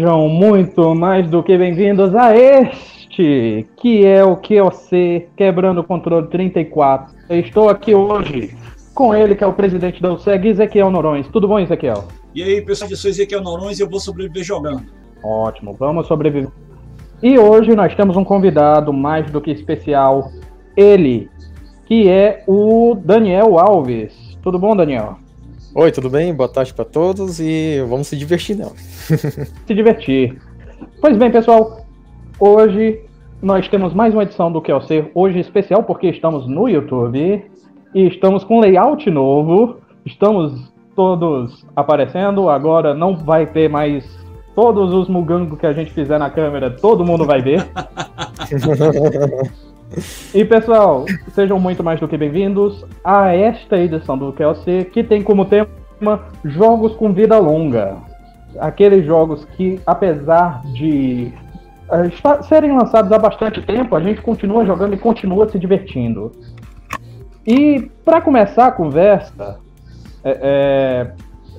Sejam muito mais do que bem-vindos a este, que é o QOC Quebrando o Controle 34. Eu estou aqui hoje com ele, que é o presidente da USEG, Ezequiel Norões. Tudo bom, Ezequiel? E aí, pessoal, eu sou Ezequiel Norões e eu vou sobreviver jogando. Ótimo, vamos sobreviver. E hoje nós temos um convidado mais do que especial, ele, que é o Daniel Alves. Tudo bom, Daniel? Oi, tudo bem? Boa tarde para todos e vamos se divertir, não? se divertir. Pois bem, pessoal, hoje nós temos mais uma edição do Que ao Ser, hoje especial porque estamos no YouTube e estamos com layout novo, estamos todos aparecendo, agora não vai ter mais todos os mugangos que a gente fizer na câmera, todo mundo vai ver. E pessoal, sejam muito mais do que bem-vindos a esta edição do QLC, que tem como tema jogos com vida longa. Aqueles jogos que, apesar de uh, serem lançados há bastante tempo, a gente continua jogando e continua se divertindo. E para começar a conversa, é, é,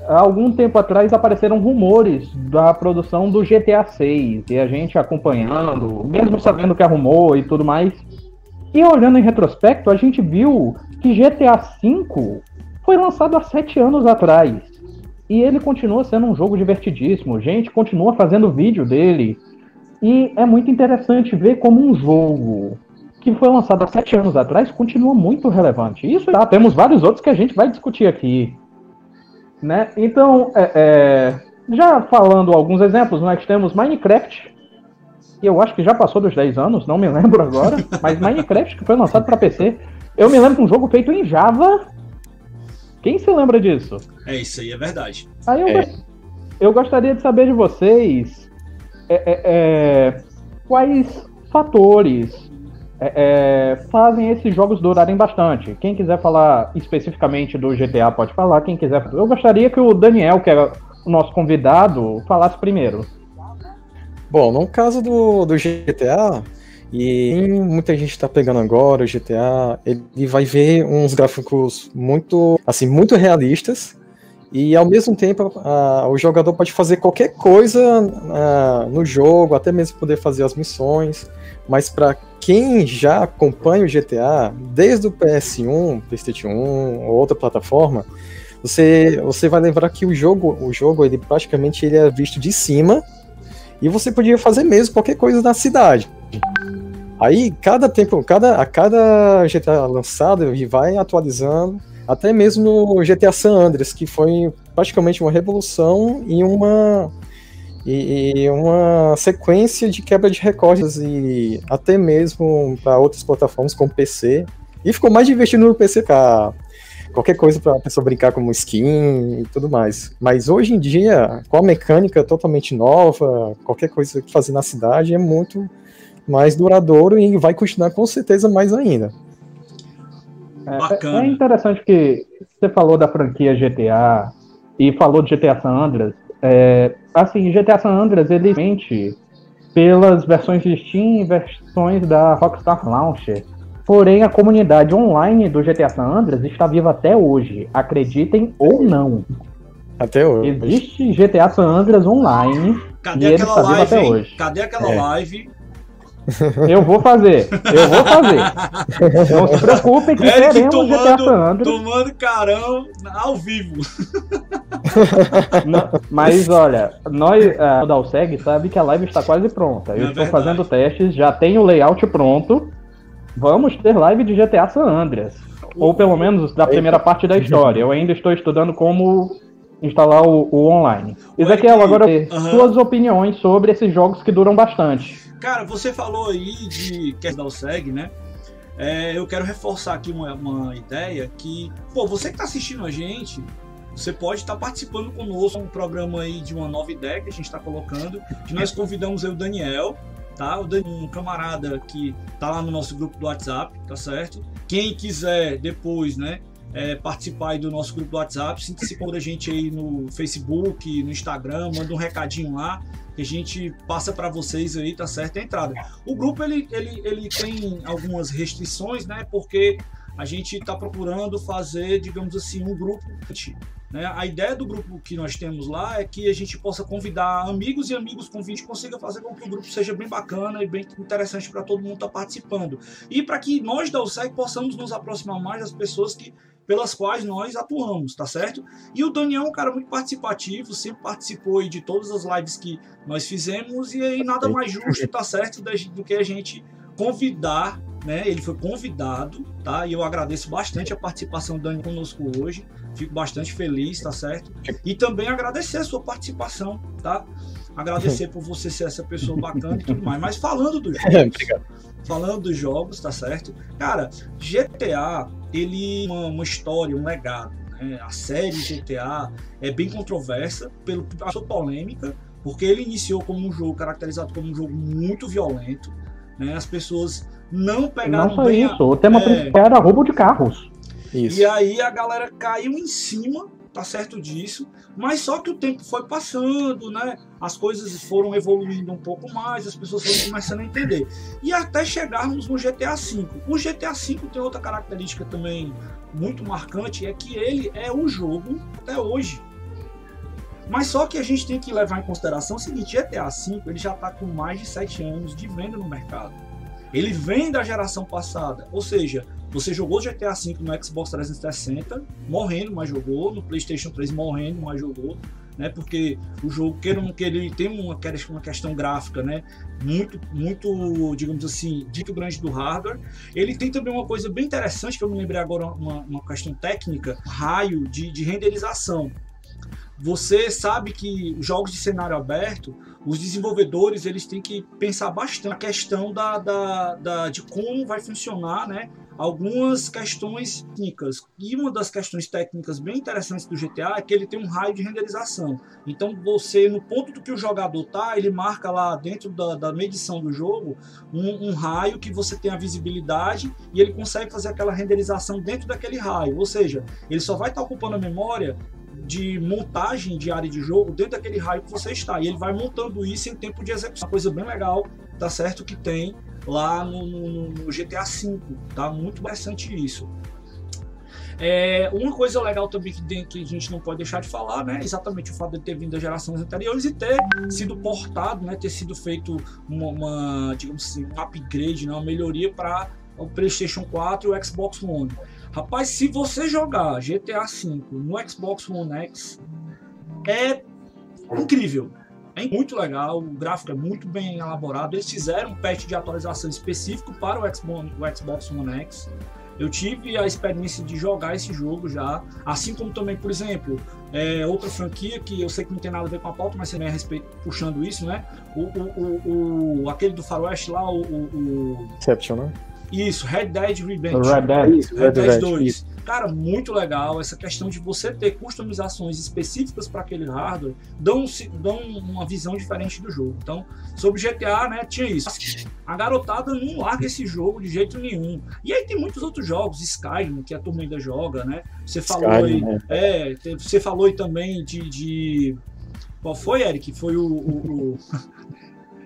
há algum tempo atrás apareceram rumores da produção do GTA 6 e a gente acompanhando, mesmo sabendo que arrumou e tudo mais. E olhando em retrospecto, a gente viu que GTA V foi lançado há sete anos atrás. E ele continua sendo um jogo divertidíssimo. Gente continua fazendo vídeo dele. E é muito interessante ver como um jogo que foi lançado há sete anos atrás continua muito relevante. Isso tá, temos vários outros que a gente vai discutir aqui. Né? Então, é, é, já falando alguns exemplos, nós temos Minecraft, eu acho que já passou dos 10 anos, não me lembro agora, mas Minecraft que foi lançado para PC. Eu me lembro de um jogo feito em Java. Quem se lembra disso? É isso aí, é verdade. Aí eu, é. eu gostaria de saber de vocês é, é, é quais fatores é, é, fazem esses jogos durarem bastante. Quem quiser falar especificamente do GTA pode falar, quem quiser. Eu gostaria que o Daniel, que é o nosso convidado, falasse primeiro. Bom, no caso do, do GTA, e muita gente está pegando agora o GTA, ele vai ver uns gráficos muito, assim, muito realistas, e ao mesmo tempo a, o jogador pode fazer qualquer coisa a, no jogo, até mesmo poder fazer as missões. Mas para quem já acompanha o GTA desde o PS1, PlayStation 1 ou outra plataforma, você, você vai lembrar que o jogo, o jogo ele praticamente ele é visto de cima e você podia fazer mesmo qualquer coisa na cidade. Aí cada tempo, cada a cada GTA lançado ele vai atualizando, até mesmo no GTA San Andreas, que foi praticamente uma revolução e uma e, uma sequência de quebra de recordes e até mesmo para outras plataformas como PC. E ficou mais divertido no PC que qualquer coisa para a pessoa brincar como skin e tudo mais. Mas hoje em dia, com a mecânica totalmente nova, qualquer coisa que fazer na cidade é muito mais duradouro e vai continuar com certeza mais ainda. É, é interessante que você falou da franquia GTA e falou de GTA San Andreas. É, assim, GTA San Andreas, ele mente pelas versões de Steam e versões da Rockstar Launcher. Porém, a comunidade online do GTA San Andreas está viva até hoje, acreditem ou não. Até hoje. Existe GTA San Andreas online Cadê e ele está vivo até hein? hoje. Cadê aquela é. live eu vou fazer, eu vou fazer. Não se preocupem que Eric teremos tomando, GTA San Andreas. Tomando carão ao vivo. Não, mas olha, nós uh, da USEG sabe que a live está quase pronta. Eu é estou verdade. fazendo testes, já tenho o layout pronto. Vamos ter live de GTA San Andreas. Ou pelo menos da primeira parte da história. Eu ainda estou estudando como instalar o, o online. Ezequiel, agora uhum. suas opiniões sobre esses jogos que duram bastante. Cara, você falou aí de quer dar o SEG, né? É, eu quero reforçar aqui uma, uma, ideia que, pô, você que está assistindo a gente, você pode estar tá participando conosco um programa aí de uma nova ideia que a gente está colocando, que nós convidamos aí o Daniel, tá? O um camarada que tá lá no nosso grupo do WhatsApp, tá certo? Quem quiser depois, né, é, participar do nosso grupo do WhatsApp, sinta-se por a gente aí no Facebook, no Instagram, manda um recadinho lá que a gente passa para vocês aí, tá certo? A entrada. O grupo ele, ele, ele tem algumas restrições, né? Porque a gente está procurando fazer, digamos assim, um grupo. Né? A ideia do grupo que nós temos lá é que a gente possa convidar amigos e amigos 20 consiga fazer com que o grupo seja bem bacana e bem interessante para todo mundo estar tá participando. E para que nós da USEC possamos nos aproximar mais das pessoas que pelas quais nós atuamos, tá certo? E o Daniel é um cara muito participativo, sempre participou de todas as lives que nós fizemos e aí nada mais justo, tá certo, do que a gente convidar né? Ele foi convidado, tá? E eu agradeço bastante a participação do Dani conosco hoje. Fico bastante feliz, tá certo? E também agradecer a sua participação, tá? Agradecer por você ser essa pessoa bacana e tudo mais. Mas falando dos jogos, falando dos jogos, tá certo? Cara, GTA, ele uma, uma história, um legado. Né? A série GTA é bem controversa, pelo, a sua polêmica, porque ele iniciou como um jogo caracterizado como um jogo muito violento. Né? As pessoas não pegaram não só bem isso, a... o tema é... principal era roubo de carros. Isso. E aí a galera caiu em cima, tá certo disso, mas só que o tempo foi passando, né? As coisas foram evoluindo um pouco mais, as pessoas foram começando a entender. E até chegarmos no GTA V. O GTA V tem outra característica também muito marcante, é que ele é o jogo até hoje. Mas só que a gente tem que levar em consideração o seguinte, GTA V ele já está com mais de 7 anos de venda no mercado. Ele vem da geração passada, ou seja, você jogou GTA V no Xbox 360, morrendo, mas jogou, no PlayStation 3 morrendo, mas jogou, né? Porque o jogo, ou não ele tem uma, uma questão gráfica, né? Muito, muito, digamos assim, dito grande do hardware. Ele tem também uma coisa bem interessante, que eu me lembrei agora, uma, uma questão técnica, raio de, de renderização. Você sabe que jogos de cenário aberto, os desenvolvedores eles têm que pensar bastante na questão da, da, da, de como vai funcionar né, algumas questões técnicas. E uma das questões técnicas bem interessantes do GTA é que ele tem um raio de renderização. Então você, no ponto do que o jogador tá, ele marca lá dentro da, da medição do jogo um, um raio que você tem a visibilidade e ele consegue fazer aquela renderização dentro daquele raio. Ou seja, ele só vai estar tá ocupando a memória de montagem de área de jogo dentro daquele raio que você está. E ele vai montando isso em tempo de execução. Uma coisa bem legal, tá certo? Que tem lá no, no, no GTA V, tá? Muito interessante isso. É, uma coisa legal também que, que, a gente não pode deixar de falar, né? Exatamente o fato de ter vindo das gerações anteriores e ter sido portado, né? Ter sido feito uma, uma digamos assim, um upgrade, né? uma melhoria para o PlayStation 4 e o Xbox One. Rapaz, se você jogar GTA V no Xbox One X, é incrível. É muito legal, o gráfico é muito bem elaborado. Eles fizeram um patch de atualização específico para o Xbox, o Xbox One X. Eu tive a experiência de jogar esse jogo já, assim como também, por exemplo, é, outra franquia que eu sei que não tem nada a ver com a pauta, mas você me respeito puxando isso, né? O, o, o, o aquele do Faroeste lá, o. o, o... Né? Isso, Red Dead Redemption. Red Dead, isso, Red, Red Dead 2. Isso. Cara, muito legal essa questão de você ter customizações específicas para aquele hardware, dão, dão uma visão diferente do jogo. Então, sobre GTA, né, tinha isso. A garotada não larga esse jogo de jeito nenhum. E aí tem muitos outros jogos, Skyrim, que a turma ainda joga, né? Você falou Skyrim, aí, é. é, você falou aí também de, de... Qual foi, Eric? Foi o, o, o...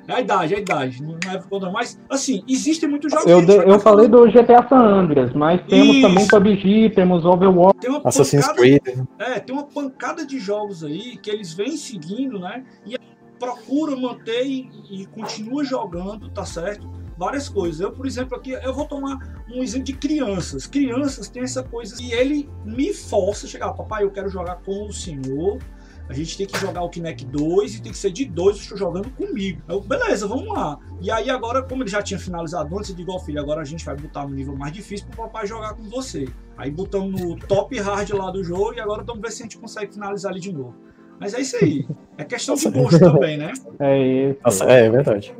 É a idade, é a idade. Não é contra mais. Assim, existem muitos jogos. Eu, de, eu falei do GTA San Andreas, mas temos Isso. também PUBG, temos Overwatch. Tem uma Assassin's pancada, Creed. É, tem uma pancada de jogos aí que eles vêm seguindo, né? E procura manter e, e continua jogando, tá certo? Várias coisas. Eu, por exemplo, aqui, eu vou tomar um exemplo de crianças. Crianças têm essa coisa e ele me força a chegar, papai, eu quero jogar com o senhor a gente tem que jogar o Kinect 2 e tem que ser de dois, estou jogando comigo. Eu, beleza, vamos lá. E aí agora, como ele já tinha finalizado antes, eu digo, ó filho, agora a gente vai botar no nível mais difícil pro papai jogar com você. Aí botamos no top hard lá do jogo e agora vamos ver se a gente consegue finalizar ali de novo. Mas é isso aí. É questão de gosto também, né? É isso. Nossa, é, é verdade.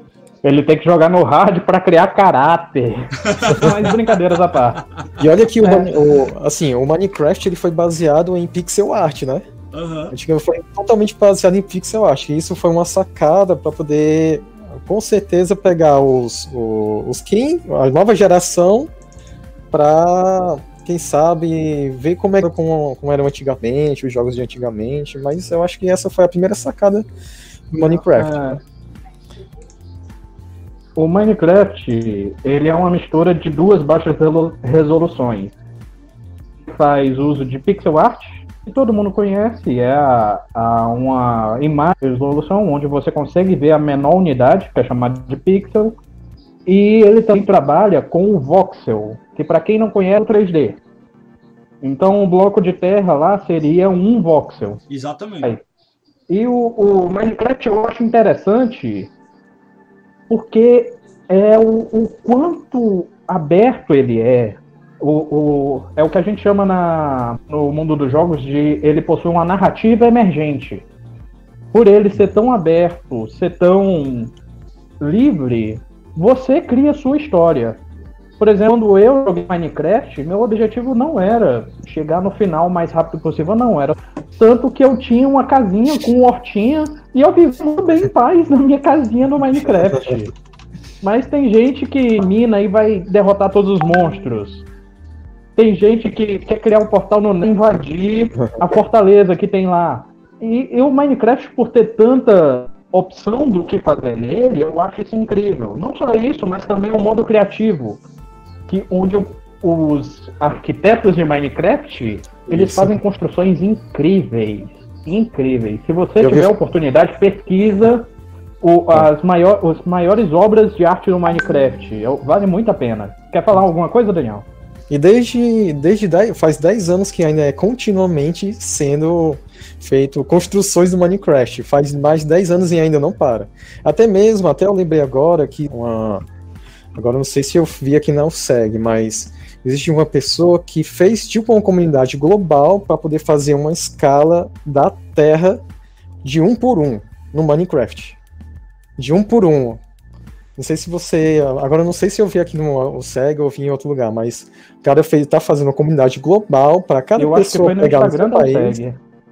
Ele tem que jogar no hard para criar caráter. Mais brincadeiras à parte. E olha que o, é. o, assim, o Minecraft ele foi baseado em pixel art, né? Uhum. foi totalmente baseado em pixel art. E isso foi uma sacada para poder, com certeza, pegar os, os, os King, a nova geração, para quem sabe ver como era como, como eram antigamente, os jogos de antigamente. Mas eu acho que essa foi a primeira sacada do Minecraft. É. o Minecraft ele é uma mistura de duas baixas resoluções. Faz uso de pixel art, que todo mundo conhece, é a, a uma imagem de resolução onde você consegue ver a menor unidade, que é chamada de pixel, e ele também trabalha com o voxel, que para quem não conhece é o 3D. Então o bloco de terra lá seria um voxel. Exatamente. E o, o Minecraft eu acho interessante porque é o, o quanto aberto ele é. O, o, é o que a gente chama na, no mundo dos jogos de ele possui uma narrativa emergente. Por ele ser tão aberto, ser tão livre, você cria sua história. Por exemplo, quando eu joguei Minecraft, meu objetivo não era chegar no final o mais rápido possível, não. Era tanto que eu tinha uma casinha com hortinha e eu vivi muito bem em paz na minha casinha no Minecraft. Mas tem gente que mina e vai derrotar todos os monstros. Tem gente que quer criar um portal no invadir a fortaleza que tem lá. E, e o Minecraft, por ter tanta opção do que fazer nele, eu acho isso incrível. Não só isso, mas também o modo criativo, que onde os arquitetos de Minecraft eles isso. fazem construções incríveis, incríveis. Se você eu tiver vi... oportunidade, pesquisa o, as maior, os maiores obras de arte do Minecraft. Vale muito a pena. Quer falar alguma coisa, Daniel? E desde, desde dez, faz 10 anos que ainda é continuamente sendo feito construções do Minecraft. Faz mais de 10 anos e ainda não para. Até mesmo, até eu lembrei agora que uma. Agora não sei se eu vi aqui não segue, mas existe uma pessoa que fez tipo uma comunidade global para poder fazer uma escala da Terra de um por um no Minecraft. De um por um. Não sei se você. Agora não sei se eu vi aqui no SEG ou vi em outro lugar, mas o cara fez, tá fazendo uma comunidade global para cada eu pessoa pegar no seu país.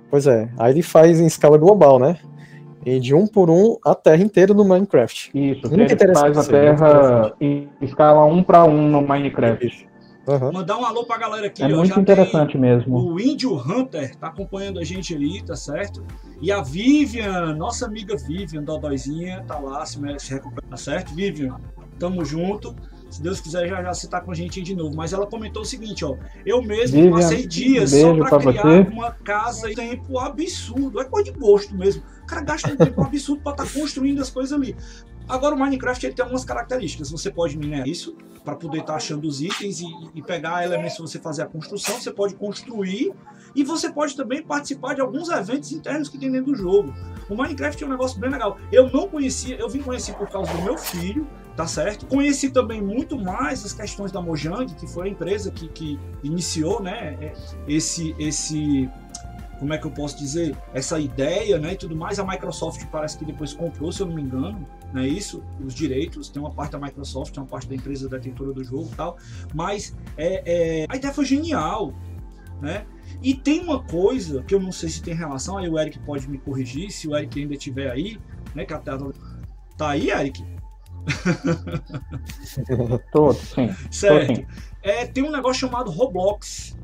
Pois é, aí ele faz em escala global, né? E de um por um a terra inteira no Minecraft. Isso, muito ele faz a terra em escala um para um no Minecraft. Uhum. Mandar um alô pra galera aqui. É ó, muito interessante mesmo. O Índio Hunter tá acompanhando a gente ali, tá certo? E a Vivian, nossa amiga Vivian, Dodóizinha, tá lá, se, se recupera, tá certo? Vivian, tamo junto. Se Deus quiser, já já você tá com a gente aí de novo. Mas ela comentou o seguinte, ó. Eu mesmo Vivian, passei dias um só pra, pra criar você. uma casa e tempo absurdo. É coisa de gosto mesmo. O cara gasta um tempo absurdo pra estar tá construindo as coisas ali. Agora o Minecraft ele tem algumas características. Você pode minerar isso para poder estar tá achando os itens e, e pegar elementos para você fazer a construção. Você pode construir e você pode também participar de alguns eventos internos que tem dentro do jogo. O Minecraft é um negócio bem legal. Eu não conhecia, eu vim conhecer por causa do meu filho, tá certo? Conheci também muito mais as questões da Mojang, que foi a empresa que, que iniciou, né, é, esse esse como é que eu posso dizer, essa ideia, né, e tudo mais. A Microsoft parece que depois comprou, se eu não me engano, não é isso? Os direitos, tem uma parte da Microsoft, uma parte da empresa detentora do jogo e tal, mas é, é, a ideia foi genial, né? E tem uma coisa que eu não sei se tem relação, aí o Eric pode me corrigir, se o Eric ainda estiver aí, né, que até tá aí, Eric? Tô, sim. Certo. Tô, sim. É, tem um negócio chamado Roblox,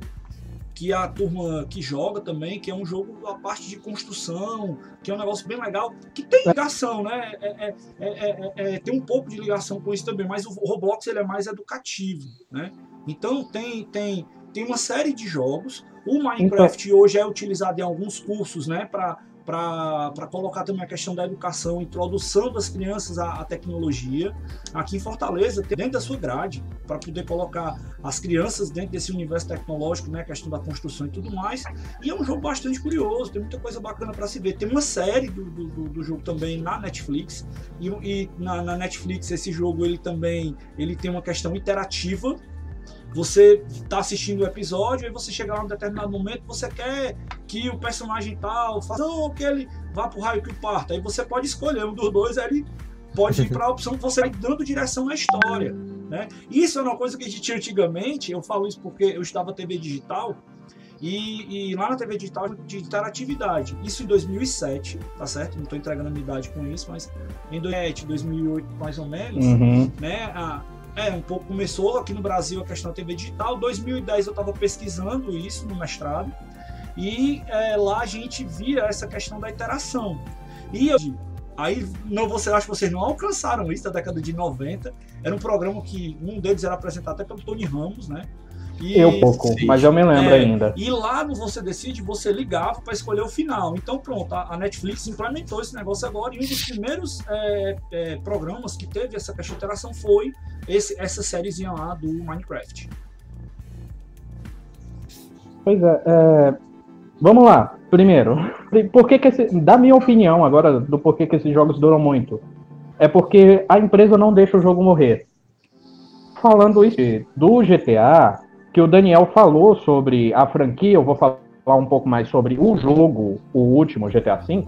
que a turma que joga também, que é um jogo a parte de construção, que é um negócio bem legal, que tem ligação, né? É, é, é, tem um pouco de ligação com isso também, mas o Roblox ele é mais educativo, né? Então tem, tem, tem uma série de jogos. O Minecraft então... hoje é utilizado em alguns cursos, né? Para para colocar também a questão da educação, introdução das crianças à, à, tecnologia. Aqui em Fortaleza, dentro da sua grade, para poder colocar as crianças dentro desse universo tecnológico, né, a questão da construção e tudo mais. E é um jogo bastante curioso, tem muita coisa bacana para se ver. Tem uma série do, do, do, jogo também na Netflix, e, e na, na Netflix esse jogo ele também ele tem uma questão interativa, você está assistindo o episódio e você chegar a um determinado momento, você quer que o personagem tal faça não, que ele vá pro raio que o parta. Aí você pode escolher um dos dois, aí ele pode ir para a opção que você vai dando direção na história. Né? Isso é uma coisa que a gente tinha antigamente, eu falo isso porque eu estava TV digital, e, e, lá na TV digital de interatividade. Isso em 2007, tá certo? Não estou entregando a minha idade com isso, mas em 2007, 2008 mais ou menos, uhum. né? A, é, um pouco começou aqui no Brasil a questão da TV digital. 2010 eu estava pesquisando isso no mestrado e é, lá a gente via essa questão da interação. E eu, Aí não, você acha que vocês não alcançaram isso da década de 90. Era um programa que um deles era apresentado até pelo Tony Ramos, né? E, eu pouco, sim, mas eu me lembro é, ainda. E lá no Você Decide, você ligava para escolher o final. Então, pronto, a, a, Netflix implementou esse negócio agora. E um dos primeiros é, é, programas que teve essa questão de interação foi esse, essa sériezinha lá do Minecraft. Pois é, é, vamos lá. Primeiro, por que, que esse, da minha opinião agora do porquê que esses jogos duram muito, é porque a empresa não deixa o jogo morrer. Falando isso do GTA, que o Daniel falou sobre a franquia, eu vou falar um pouco mais sobre o jogo, o último GTA V.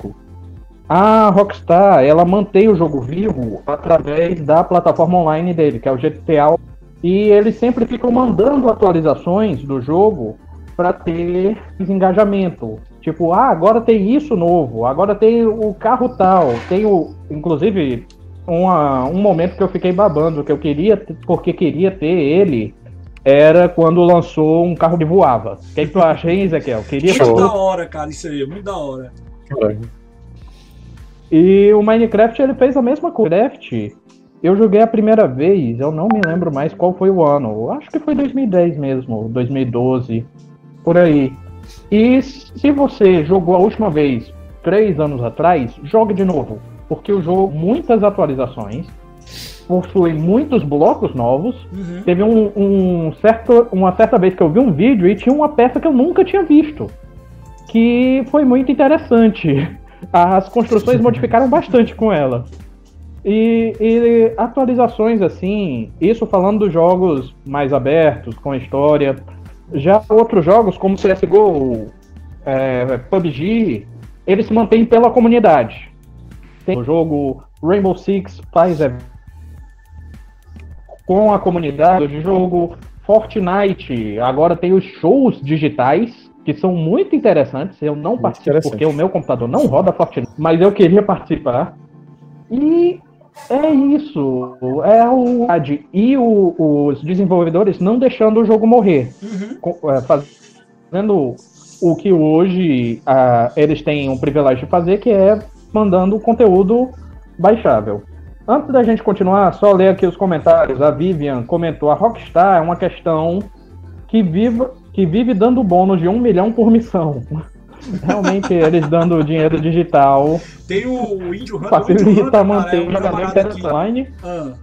A Rockstar, ela mantém o jogo vivo através da plataforma online dele, que é o GTA, e eles sempre ficam mandando atualizações do jogo para ter engajamento. Tipo, ah, agora tem isso novo, agora tem o carro tal, tem o. Inclusive, uma, um momento que eu fiquei babando, que eu queria, porque queria ter ele, era quando lançou um carro que voava. O que, é que tu acha, hein, Ezequiel? Queria muito da hora, cara, isso aí, muito da hora. E o Minecraft ele fez a mesma coisa. Minecraft, eu joguei a primeira vez, eu não me lembro mais qual foi o ano. Eu acho que foi 2010 mesmo, 2012, por aí. E se você jogou a última vez três anos atrás, jogue de novo. Porque o jogo, muitas atualizações, possui muitos blocos novos. Uhum. Teve um, um, certo, uma certa vez que eu vi um vídeo e tinha uma peça que eu nunca tinha visto. Que foi muito interessante. As construções modificaram bastante com ela. E, e, atualizações assim, isso falando dos jogos mais abertos, com história. Já outros jogos, como CSGO, é, PUBG, eles se mantêm pela comunidade. Tem o jogo Rainbow Six faz com a comunidade de jogo Fortnite. Agora tem os shows digitais que são muito interessantes. Eu não muito participo porque o meu computador não roda Fortnite, mas eu queria participar. E é isso. É o e o, os desenvolvedores não deixando o jogo morrer, uhum. É, fazendo o que hoje uh, eles têm um privilégio de fazer, que é mandando conteúdo baixável. Antes da gente continuar, só ler aqui os comentários. A Vivian comentou: a Rockstar é uma questão que vive, que vive dando bônus de um milhão por missão. Realmente, eles dando dinheiro digital. Tem o Índio Hunter. Facilita manter o jogamento online. Ah.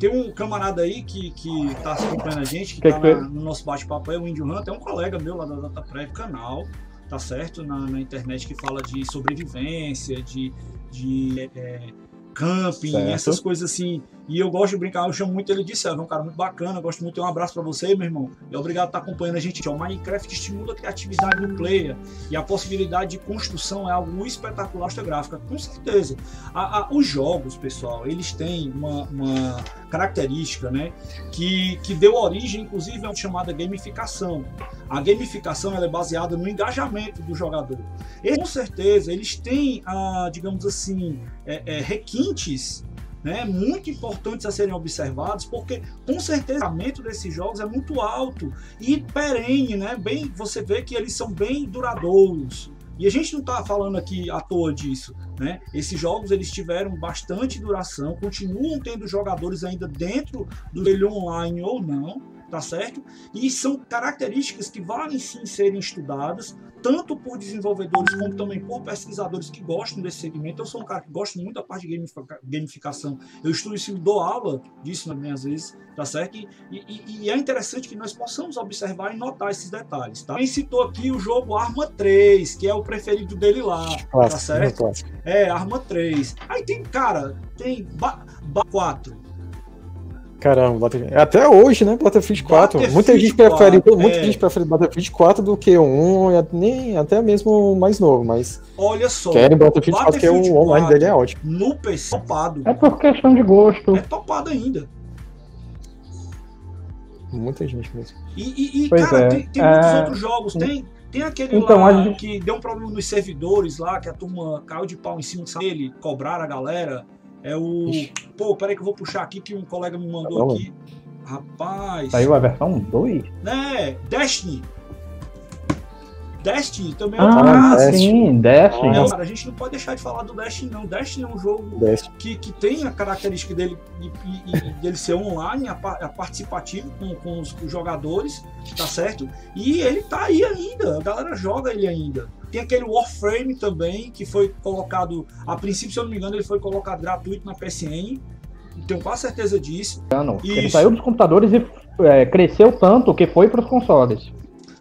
Tem um camarada aí que, que tá acompanhando a gente, que, que tá que na, no nosso bate-papo aí, o Índio Hunter, é um colega meu lá da Data Prévio canal, tá certo? Na, na, internet que fala de sobrevivência, de, de é, camping, certo. essas coisas assim. E eu gosto de brincar, eu chamo muito ele de é um cara muito bacana, gosto muito, um abraço para você, meu irmão. E obrigado por estar acompanhando a gente. O Minecraft estimula a criatividade do player e a possibilidade de construção é algo espetacular gráfica, com certeza. A, a, os jogos, pessoal, eles têm uma, uma característica, né, que, que deu origem, inclusive, a uma chamada gamificação. A gamificação ela é baseada no engajamento do jogador. E, com certeza, eles têm, ah, digamos assim, é, é, requintes né, muito importantes a serem observados, porque com certeza o orçamento desses jogos é muito alto e perene, né? Bem, você vê que eles são bem duradouros. E a gente não está falando aqui à toa disso, né? Esses jogos eles tiveram bastante duração, continuam tendo jogadores ainda dentro do ele online ou não, tá certo? E são características que valem sim serem estudadas, tanto por desenvolvedores como também por pesquisadores que gostam desse segmento. Eu sou um cara que gosta muito da parte de gamificação. Eu estudo isso, dou aula disso também às vezes, tá certo? E, e, e, é interessante que nós possamos observar e notar esses detalhes, tá? Quem citou aqui o jogo Arma 3, que é o preferido dele lá, tá certo? É, Arma 3. Aí tem, cara, tem ba, ba 4 Caramba, Battlefield. Até hoje, né? Battlefield 4. Battlefield muita gente prefere, 4, muita é. gente prefere Battlefield 4 do que 1, nem até mesmo mais novo, mas. Olha só. Querem Battlefield 4 porque o online dele é ótimo. No PC topado. É por questão de gosto. É topado ainda. Muita gente mesmo. E, e, e cara, é. tem, tem é... muitos outros jogos. Tem, tem aquele então, lá gente... que deu um problema nos servidores lá, que a turma caiu de pau em cima dele, cobraram a galera. É o. Pô, peraí que eu vou puxar aqui que um colega me mandou tá aqui. Rapaz. Saiu a versão 2? É, Destiny. Destiny também é outro Ah, caso. sim, Destiny. Não, cara, a gente não pode deixar de falar do Destiny, não. Destiny é um jogo Destiny. que, que tem a característica dele de, de- de- dele ser online, a, a participativo com, com os, os jogadores, tá certo? E ele tá aí ainda, a galera joga ele ainda. Tem aquele Warframe também, que foi colocado, a princípio, se eu não me engano, ele foi colocado gratuito na PSN. Tenho quase certeza disso. ano. Ele Isso. saiu dos computadores e é, cresceu tanto que foi para os consoles.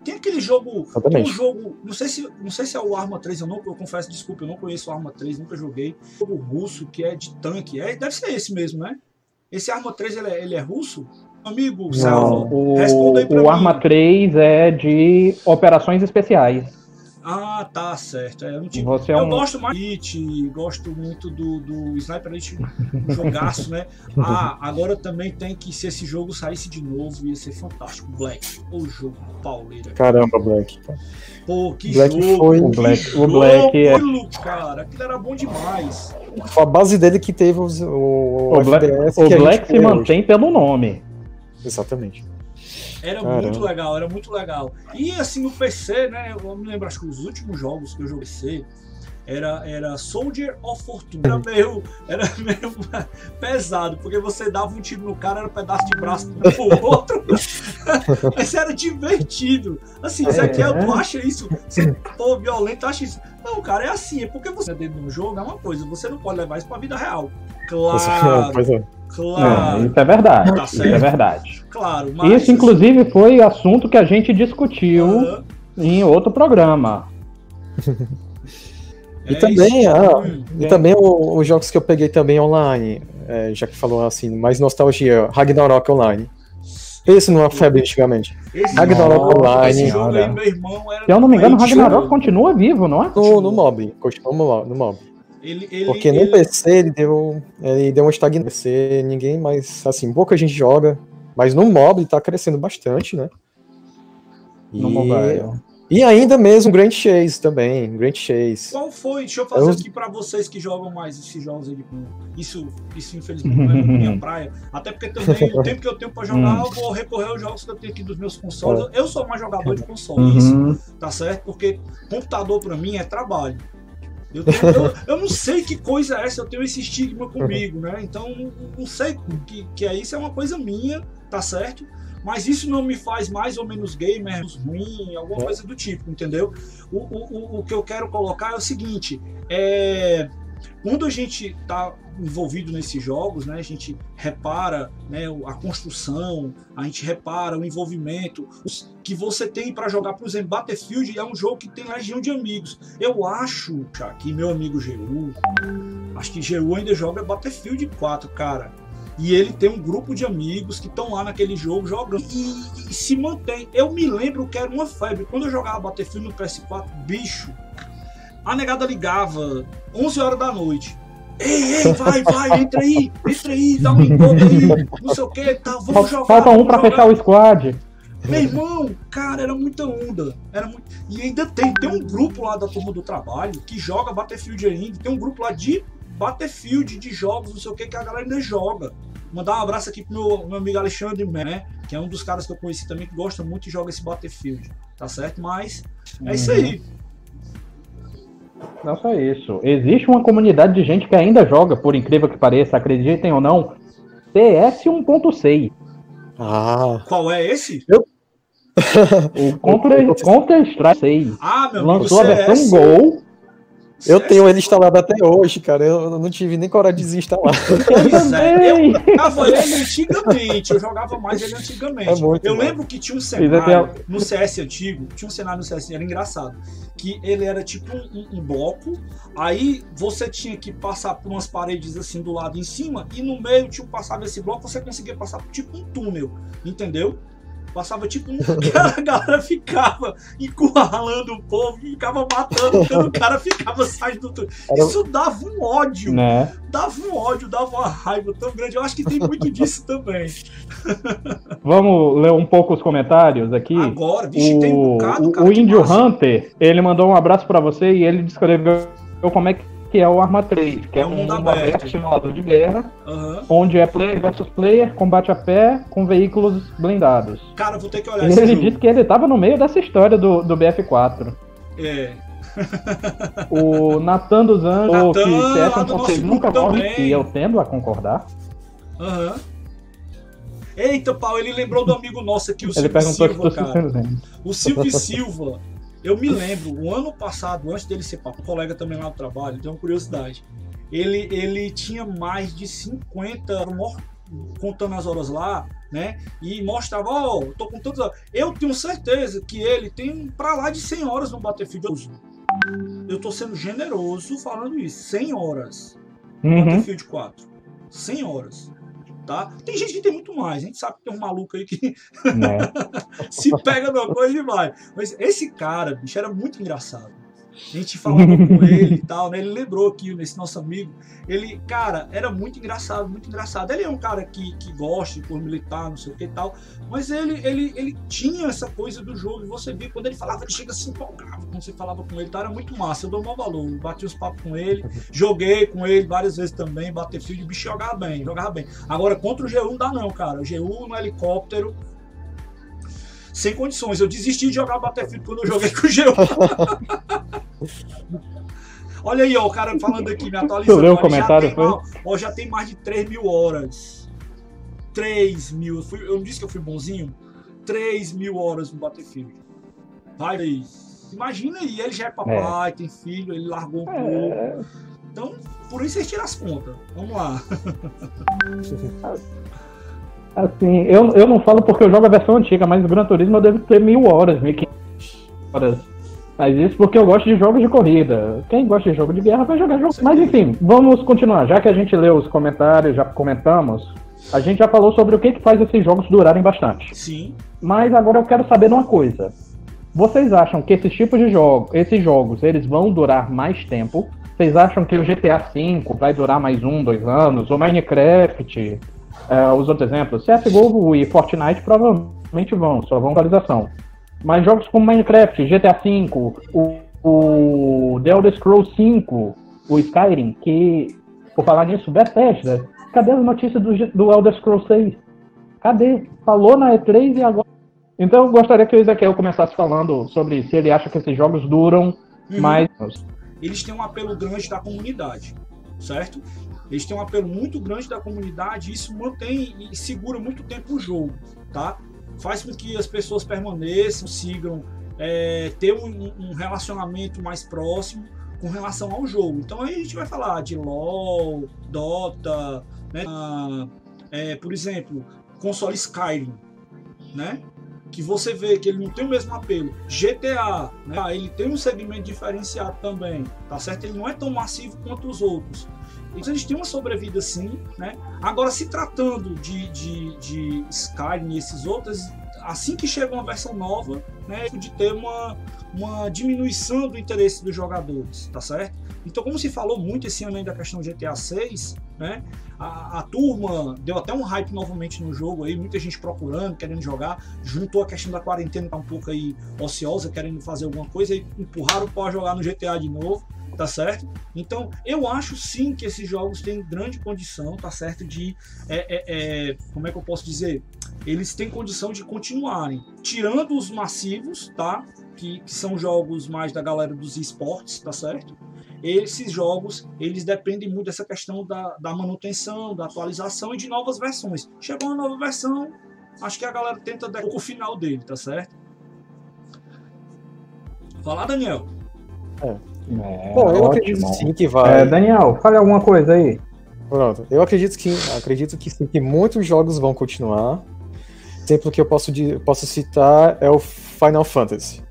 Tem aquele jogo. Tem um jogo. Não sei, se, não sei se é o Arma 3, eu não eu confesso, desculpa, eu não conheço o Arma 3, nunca joguei. Um jogo russo que é de tanque. É, deve ser esse mesmo, né? Esse Arma 3 ele é, ele é russo? Amigo, Salva, o, responda aí pra o mim. Arma 3 é de operações especiais. Ah, tá certo. É, eu não tive- Você é eu um. gosto mais do Elite, gosto muito do, do Sniper Elite, um jogaço, né? Ah, agora também tem que, se esse jogo saísse de novo, ia ser fantástico. Black, o jogo pauleira. Caramba, Black. Pô, que Black jogo! foi- O Black- o jogo, Black é- aquilo, cara, aquilo era bom demais. Foi a base dele que teve os, o, O Black, o que a gente Black se tem hoje. mantém pelo nome. Exatamente. Era Caramba. muito legal, era muito legal. E assim, no PC, né? Eu me lembro, acho que os últimos jogos que eu joguei PC era, era Soldier of Fortune. Era meio, era meio pesado, porque você dava um tiro no cara, era um pedaço de braço pro outro. Mas era divertido. Assim, É. Kel, tu acha isso? Você for violento, acha isso? Não, cara, é assim, é porque você é dentro de um jogo, é uma coisa, você não pode levar isso pra vida real. Claro, Pois é. É, claro, isso é verdade. Tá isso é verdade. Claro. Mas, Isso, inclusive, foi assunto que a gente discutiu Ah, em outro programa. E é também, isso. ah, Hum. E também os jogos que eu peguei também online, é, já que falou assim, mais nostalgia, Ragnarok Online. Esse não é febre antigamente. Esse Ragnarok jogo- Online. Esse jogo aí, meu irmão, era Se eu não me engano, o doente. Ragnarok continua vivo, não é? No, no mob, continua no mob. Ele, ele, Porque no ele- PC ele deu, ele deu uma estagnação. No PC ninguém mais, assim, pouca gente joga. Mas no mob ele tá crescendo bastante, né? No E- mobile. E ainda mesmo Grand Chase também, Grand Chase. Qual foi? Deixa eu fazer Eu- aqui pra vocês que jogam mais esses jogos aí. de- Isso, isso infelizmente não é minha praia. Até porque também o tempo que eu tenho pra jogar, eu vou recorrer aos jogos que eu tenho aqui dos meus consoles. Eu sou mais jogador de console, isso, Uhum. tá certo? Porque computador pra mim é trabalho. Eu, tenho- eu- eu não sei que coisa é essa, eu tenho esse estigma comigo, né? Então não, não sei que, que é isso, é uma coisa minha, tá certo? Mas isso não me faz mais ou menos gamer, ruim, alguma É. coisa do tipo, entendeu? O, o, o- que eu quero colocar é o seguinte: é, quando a gente está envolvido nesses jogos, né, a gente repara né, a construção, a gente repara o envolvimento que você tem para jogar, por exemplo, Battlefield é um jogo que tem legião de amigos. Eu acho já que meu amigo GU, acho que GU ainda joga Battlefield 4, cara. E ele tem um grupo de amigos que estão lá naquele jogo jogando. E, e se mantém. Eu me lembro que era uma febre. Quando eu jogava Battlefield no PS4, bicho, a negada ligava 11 horas da noite. Ei, ei, vai, vai, entra aí, entra aí, dá um encontro aí, não sei o que, tá, vamos Fal- jogar. Falta um pra jogar. fechar o squad. Meu irmão, cara, era muita onda. Era muito... E ainda tem, tem um grupo lá da turma do trabalho que joga Battlefield ainda. Tem um grupo lá de Battlefield, de jogos, não sei o que, que a galera ainda joga. Mandar um abraço aqui pro meu, meu amigo Alexandre, né? Que é um dos caras que eu conheci também que gosta muito e joga esse Battlefield. Tá certo? Mas é isso aí. Não só isso. Existe uma comunidade de gente que ainda joga, por incrível que pareça, acreditem ou não, CS 1.6. Ah, Qual é esse? O Counter- Counter-Strike 6. Ah, meu amigo, Lançou a versão CS. Gol. Eu tenho ele instalado até hoje, cara. Eu não tive nem coragem de desinstalar. Pois é, eu Também. jogava ele antigamente, eu jogava mais ele antigamente. É muito eu bom. lembro que tinha um cenário no CS antigo, tinha um cenário no CS, era engraçado, que ele era tipo um, um- um bloco, aí você tinha que passar por umas paredes assim do lado em cima, e no meio, tipo, passava esse bloco, você conseguia passar por tipo um túnel, entendeu? Passava tipo um. A galera ficava encurralando o povo, ficava matando, quando o cara ficava saindo do Isso dava um ódio Né? dava um ódio, dava uma raiva tão grande. Eu acho que tem muito disso também. Vamos ler um pouco os comentários aqui. Agora, vixe, tem um o, bocado, o- cara. o Índio massa. Hunter, ele mandou um abraço pra você e ele descreveu como é que é o Arma 3, que é, É um mundo aberto. simulador de guerra, Aham. onde é player versus player, combate a pé com veículos blindados. Cara, vou ter que olhar E esse ele jogo. disse que ele estava no meio dessa história do, do BF4. É. O Natan dos Anjos, Natan, que do que vocês nunca também. e eu tendo a concordar. Aham. Eita, Paulo, ele lembrou do amigo nosso aqui, o Ele Silvio perguntou Silva, tu se cara. O Silvio Silva, eu me lembro, o ano passado, antes dele ser papo, um colega também lá do trabalho, tem uma curiosidade. Ele, ele tinha mais de 50, mor- contando as horas lá, né? E mostrava, ó, tô com tantas horas. Eu tenho certeza que ele tem pra lá de 100 horas no Battlefield. Eu tô sendo generoso falando isso, 100 horas. Uhum. Battlefield 4. 100 horas. Tá? Tem gente que tem muito mais, a gente sabe que tem um maluco aí que Né? se pega numa coisa e vai. Mas esse cara, bicho, era muito engraçado. A gente falava com ele e tal, né? Ele lembrou aqui, nesse nosso amigo. Ele, cara, era muito engraçado, muito engraçado. Ele é um cara que, que gosta de cor militar, não sei o que e tal. Mas ele, ele, ele tinha essa coisa do jogo. E você via quando ele falava, ele chega assim empolgado. Quando você falava com ele, tá? Era muito massa. Eu dou maior valor. Bati os papos com ele, joguei com ele várias vezes também. Battlefield, o bicho jogava bem, jogava bem. Agora, contra o G1 não dá, não, cara. O G1 no helicóptero sem condições. Eu desisti de jogar Battlefield quando eu joguei com o G1. Olha aí, ó, o cara falando aqui, me atualizando. Tu leu o Olha, já comentário, tem, foi? ó, ó, já tem mais de 3 mil horas. 3 mil. Eu, fui- eu não disse que eu fui bonzinho? 3 mil horas no Battlefield. Vai aí. Imagina aí, ele já é papai, tem filho, ele largou um pouco. É, Então, por isso vocês tiram as contas. Vamos lá. assim, eu, eu não falo porque eu jogo a versão antiga, mas no Gran Turismo eu devo ter mil horas, mil horas. Mas isso porque eu gosto de jogos de corrida. Quem gosta de jogo de guerra vai jogar jogo. Mas enfim, vamos continuar. Já que a gente leu os comentários, já comentamos, a gente já falou sobre o que, que faz esses jogos durarem bastante. Sim. Mas agora eu quero saber de uma coisa. Vocês acham que esses tipos de jogos, esses jogos, eles vão durar mais tempo? Vocês acham que o GTA V vai durar mais um, dois anos? O Minecraft, é, os outros exemplos, CSGO e Fortnite provavelmente vão, só vão atualização. Mas jogos como Minecraft, GTA V, o, o The Elder Scrolls V, o Skyrim, que, por falar nisso, Bethesda, cadê as notícias do, do Elder Scrolls 6? Cadê? Falou na E3 e agora. Então eu gostaria que o Ezequiel começasse falando sobre se ele acha que esses jogos duram Uhum. mais. eles têm um apelo grande da comunidade, certo? Eles têm um apelo muito grande da comunidade e isso mantém e segura muito tempo o jogo, tá? Faz com que as pessoas permaneçam, sigam, é, ter um, um relacionamento mais próximo com relação ao jogo. Então aí a gente vai falar de LoL, Dota, né? Ah, é, por exemplo, console Skyrim, né? que você vê que ele não tem o mesmo apelo. GTA, né? Ah, ele tem um segmento diferenciado também, tá certo? Ele não é tão massivo quanto os outros. Então eles têm uma sobrevida sim, né? Agora, se tratando de, de, de Skyrim e esses outros, assim que chega uma versão nova, né, de ter uma, uma diminuição do interesse dos jogadores, tá certo? Então, como se falou muito esse ano aí da questão GTA 6, né? A, a turma deu até um hype novamente no jogo aí, muita gente procurando, querendo jogar, juntou a questão da quarentena tá um pouco aí ociosa, querendo fazer alguma coisa e empurraram para jogar no GTA de novo, tá certo? Então, eu acho sim que esses jogos têm grande condição, tá certo? De, é, é, é, como é que eu posso dizer? Eles têm condição de continuarem, tirando os massivos, tá? Que, que são jogos mais da galera dos esportes, tá certo? esses jogos eles dependem muito dessa questão da, da manutenção, da atualização e de novas versões. Chegou uma nova versão, acho que a galera tenta dar o final dele, tá certo? Fala, Daniel. É, Bom, eu ótimo. acredito sim que vai. É, Daniel, fale alguma coisa aí. Pronto. Eu acredito que acredito que sim, que muitos jogos vão continuar. Exemplo que eu posso, posso citar é o Final Fantasy.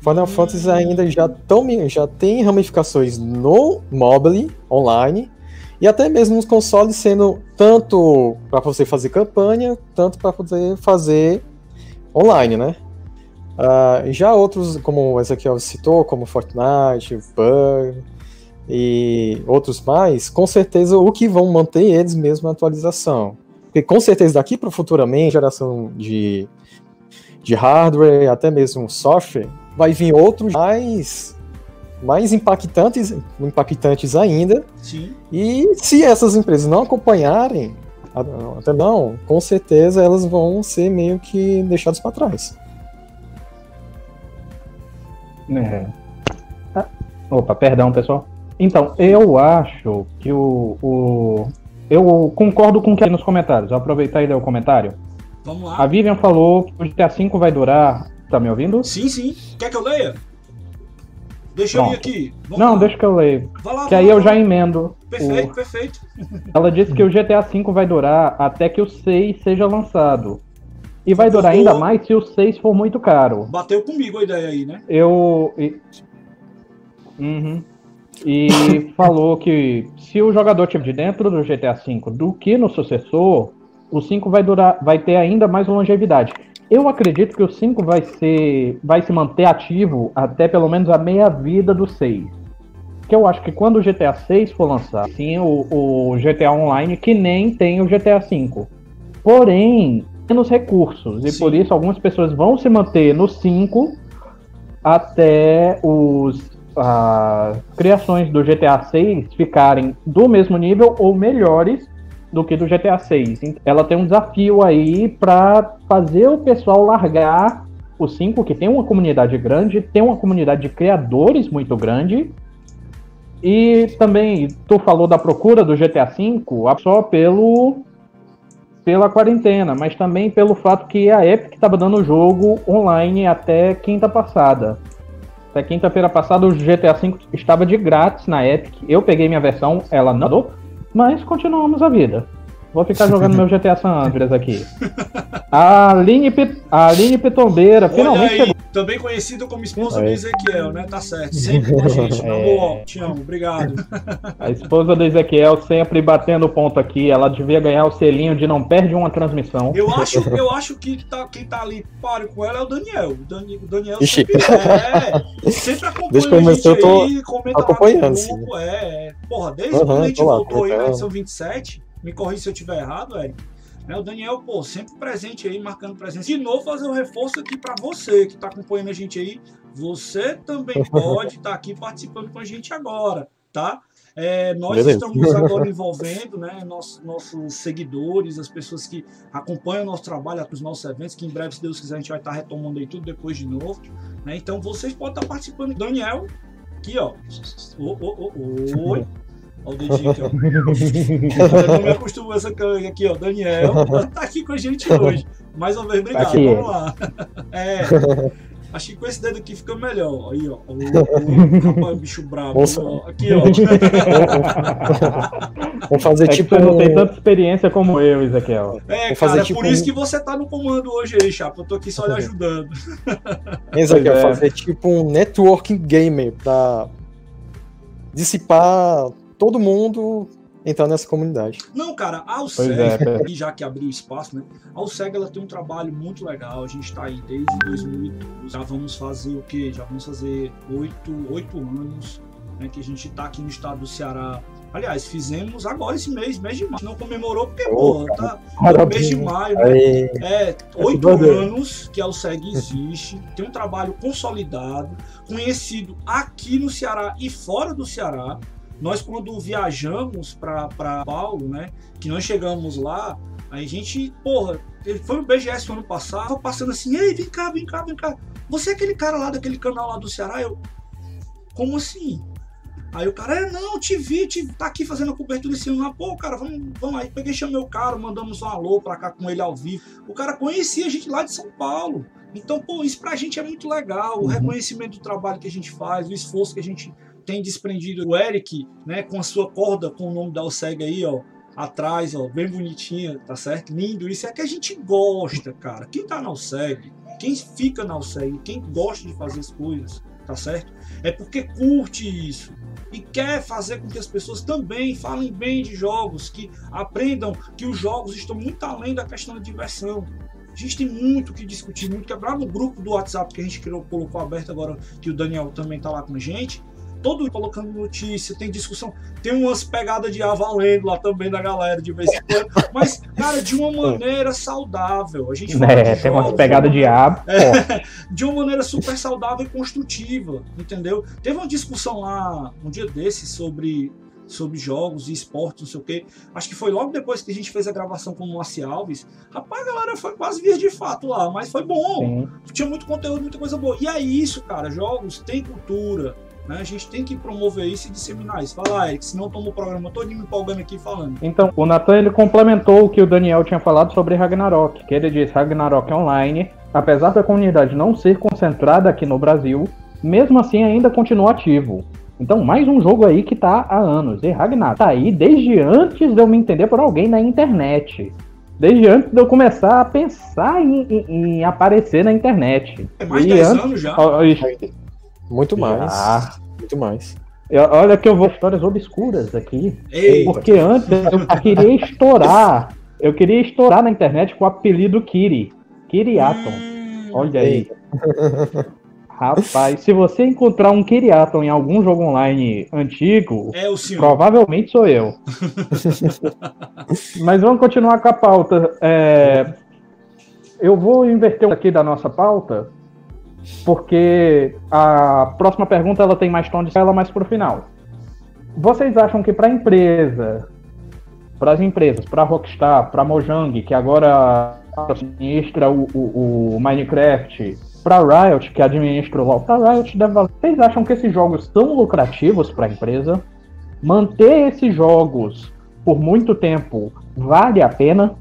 Final Fantasy ainda já, tão, já tem ramificações no mobile, online, e até mesmo nos consoles sendo tanto para você fazer campanha, tanto para poder fazer online, né? Ah, já outros, como o Ezequiel citou, como Fortnite, PUBG e outros mais, com certeza o que vão manter eles mesmo é a atualização. Porque com certeza daqui para futuramente, geração de, de hardware, até mesmo software, vai vir outros mais, mais impactantes, impactantes ainda. Sim. E se essas empresas não acompanharem, até não, com certeza elas vão ser meio que deixadas para trás. É. Opa, perdão, pessoal. Então, eu acho que o. o eu concordo com o que é nos comentários. Vou aproveitar e ler o comentário. Vamos lá. A Vivian falou que o GTA V vai durar. Tá me ouvindo? Sim, sim. Quer que eu leia? Deixa eu ir Pronto. aqui. Vamos Não, lá. deixa que eu leio. Vai lá, Que aí lá, eu já emendo. Perfeito, o- perfeito. Ela disse que o GTA V vai durar até que o 6 seja lançado. E vai durar ainda mais se o 6 for muito caro. Bateu comigo a ideia aí, né? Eu. E, Uhum. E falou que se o jogador tiver de dentro do GTA V do que no sucessor, o 5 vai durar, vai ter ainda mais longevidade. Eu acredito que o 5 vai ser, vai se manter ativo até pelo menos a meia vida do 6. Que eu acho que quando o GTA 6 for lançado, sim, o, o GTA Online que nem tem o GTA V. Porém, menos recursos. E Sim. por isso algumas pessoas vão se manter no 5 até os as criações do GTA 6 ficarem do mesmo nível ou melhores do que do GTA 6. Ela tem um desafio aí para fazer o pessoal largar o 5, que tem uma comunidade grande, tem uma comunidade de criadores muito grande. E também, tu falou da procura do GTA V, só pelo pela quarentena, mas também pelo fato que a Epic estava dando o jogo online até quinta passada. Até quinta-feira passada o GTA V estava de grátis na Epic. Eu peguei minha versão, ela não mas continuamos a vida. Vou ficar jogando meu GTA San Andreas aqui. A Aline, Pit- a Aline Pitombeira Olha finalmente aí, chegou. também conhecido como esposa Oi. do Ezequiel, né? Tá certo. Sempre com a gente. Na É. boa, te amo, obrigado. A esposa do Ezequiel sempre batendo ponto aqui. Ela devia ganhar o selinho de não perde uma transmissão. Eu acho, eu acho que tá, quem tá ali páreo com ela é o Daniel. O, Dani, o Daniel Ixi. sempre, é, sempre acompanha Desde que a eu gente comecei, eu tô aí, comenta acompanhando, lá no grupo, é, é. Porra, desde Aham, quando a gente lá, voltou aí na edição 27, me corri se eu tiver errado, Eric. Né, o Daniel, pô, sempre presente aí, marcando presença. De novo, fazer um reforço aqui pra você que tá acompanhando a gente aí. Você também pode estar aqui participando com a gente agora, tá? É, nós Beleza. estamos agora envolvendo né, nossos, nossos seguidores, as pessoas que acompanham o nosso trabalho, os nossos eventos, que em breve, se Deus quiser, a gente vai estar retomando aí tudo depois de novo. né? Então vocês podem estar participando. Daniel, aqui ó. Ô, ô, oi. Olha o dedinho aqui, ó. Eu não me acostumo com essa câmera aqui, ó. Daniel tá aqui com a gente hoje. Mais uma vez, obrigado. Aqui. Vamos lá. É. Acho que com esse dedo aqui fica melhor. Aí, ó. O, o, rapaz, bicho brabo. Ó. Aqui, ó. Vamos fazer É que tipo. você não tem tanta experiência como eu, Ezequiel. É, Vou fazer cara, tipo por isso que você tá no comando hoje aí, Chapa. Eu tô aqui só lhe ajudando. Ezequiel, é. fazer tipo um networking gamer pra dissipar todo mundo entrar nessa comunidade. Não, cara, a Alceg, é, e já que abriu espaço, né? A Alceg, ela tem um trabalho muito legal. A gente tá aí desde 2012. Já vamos fazer o quê? Já vamos fazer oito, oito anos né, que a gente tá aqui no estado do Ceará. Aliás, fizemos agora esse mês, mês de maio. Não comemorou porque, Ô, pô, tá Parabéns. mês de maio, né? Aí, É, oito doideira. anos que a Alceg existe, tem um trabalho consolidado, conhecido aqui no Ceará e fora do Ceará. Nós, quando viajamos para Paulo, né, que nós chegamos lá, a gente, porra, ele foi o BGS no ano passado, tava passando assim, ei, vem cá, vem cá, vem cá. Você é aquele cara lá daquele canal lá do Ceará? Eu, como assim? Aí o cara, é, não, te vi, te, tá aqui fazendo a cobertura esse ano lá, pô, cara, vamos, vamos aí. Peguei, chamei o cara, mandamos um alô pra cá com ele ao vivo. O cara conhecia a gente lá de São Paulo. Então, pô, isso pra gente é muito legal. O Uhum. reconhecimento do trabalho que a gente faz, o esforço que a gente tem desprendido. O Eric, né, com a sua corda com o nome da Alceg aí, ó, atrás, ó, bem bonitinha, tá certo? Lindo. Isso é que a gente gosta, cara. Quem tá na Alceg, quem fica na Alceg, quem gosta de fazer as coisas, tá certo? É porque curte isso e quer fazer com que as pessoas também falem bem de jogos, que aprendam que os jogos estão muito além da questão da diversão. A gente tem muito que discutir, muito quebrar no grupo do WhatsApp que a gente criou, colocou aberto agora, que o Daniel também tá lá com a gente. Todo colocando notícia, tem discussão, tem umas pegadas de ar valendo lá também da galera de vez em quando, mas, cara, de uma maneira saudável. A gente fala É, tem umas pegadas de aba. de uma maneira super saudável e construtiva, entendeu? Teve uma discussão lá um dia desses sobre, sobre jogos e esportes, não sei o quê. Acho que foi logo depois que a gente fez a gravação com o Moacir Alves. Rapaz, a galera foi quase vir de fato lá, mas foi bom. Sim. Tinha muito conteúdo, muita coisa boa. E é isso, cara. Jogos têm cultura. Né? A gente tem que promover isso e disseminar isso. Fala, Eric, senão tomo o programa todo me empolgando aqui falando. Então, o Nathan ele complementou o que o Daniel tinha falado sobre Ragnarok, que ele disse Ragnarok Online, apesar da comunidade não ser concentrada aqui no Brasil, mesmo assim ainda continua ativo. Então, mais um jogo aí que tá há anos. E Ragnarok tá aí desde antes de eu me entender por alguém na internet. Desde antes de eu começar a pensar em, em, em aparecer na internet. É mais de 10 antes- anos já. Muito mais. Ah. Muito mais. Olha que eu vou histórias obscuras aqui. Ei, Porque antes eu queria estourar. Eu queria estourar na internet com o apelido Kiri. Kiriaton. hum, Olha aí. Rapaz, se você encontrar um Kiriaton em algum jogo online antigo, é o senhor. provavelmente sou eu. Mas vamos continuar com a pauta. É, Eu vou inverter aqui da nossa pauta, porque a próxima pergunta ela tem mais tom de ela mais pro final. Vocês acham que para empresa, para as empresas, para Rockstar, para Mojang, que agora administra o, o- o Minecraft, para Riot, que administra o LoL, para Riot deve. Vocês acham que esses jogos são lucrativos para a empresa? Manter esses jogos por muito tempo vale a pena?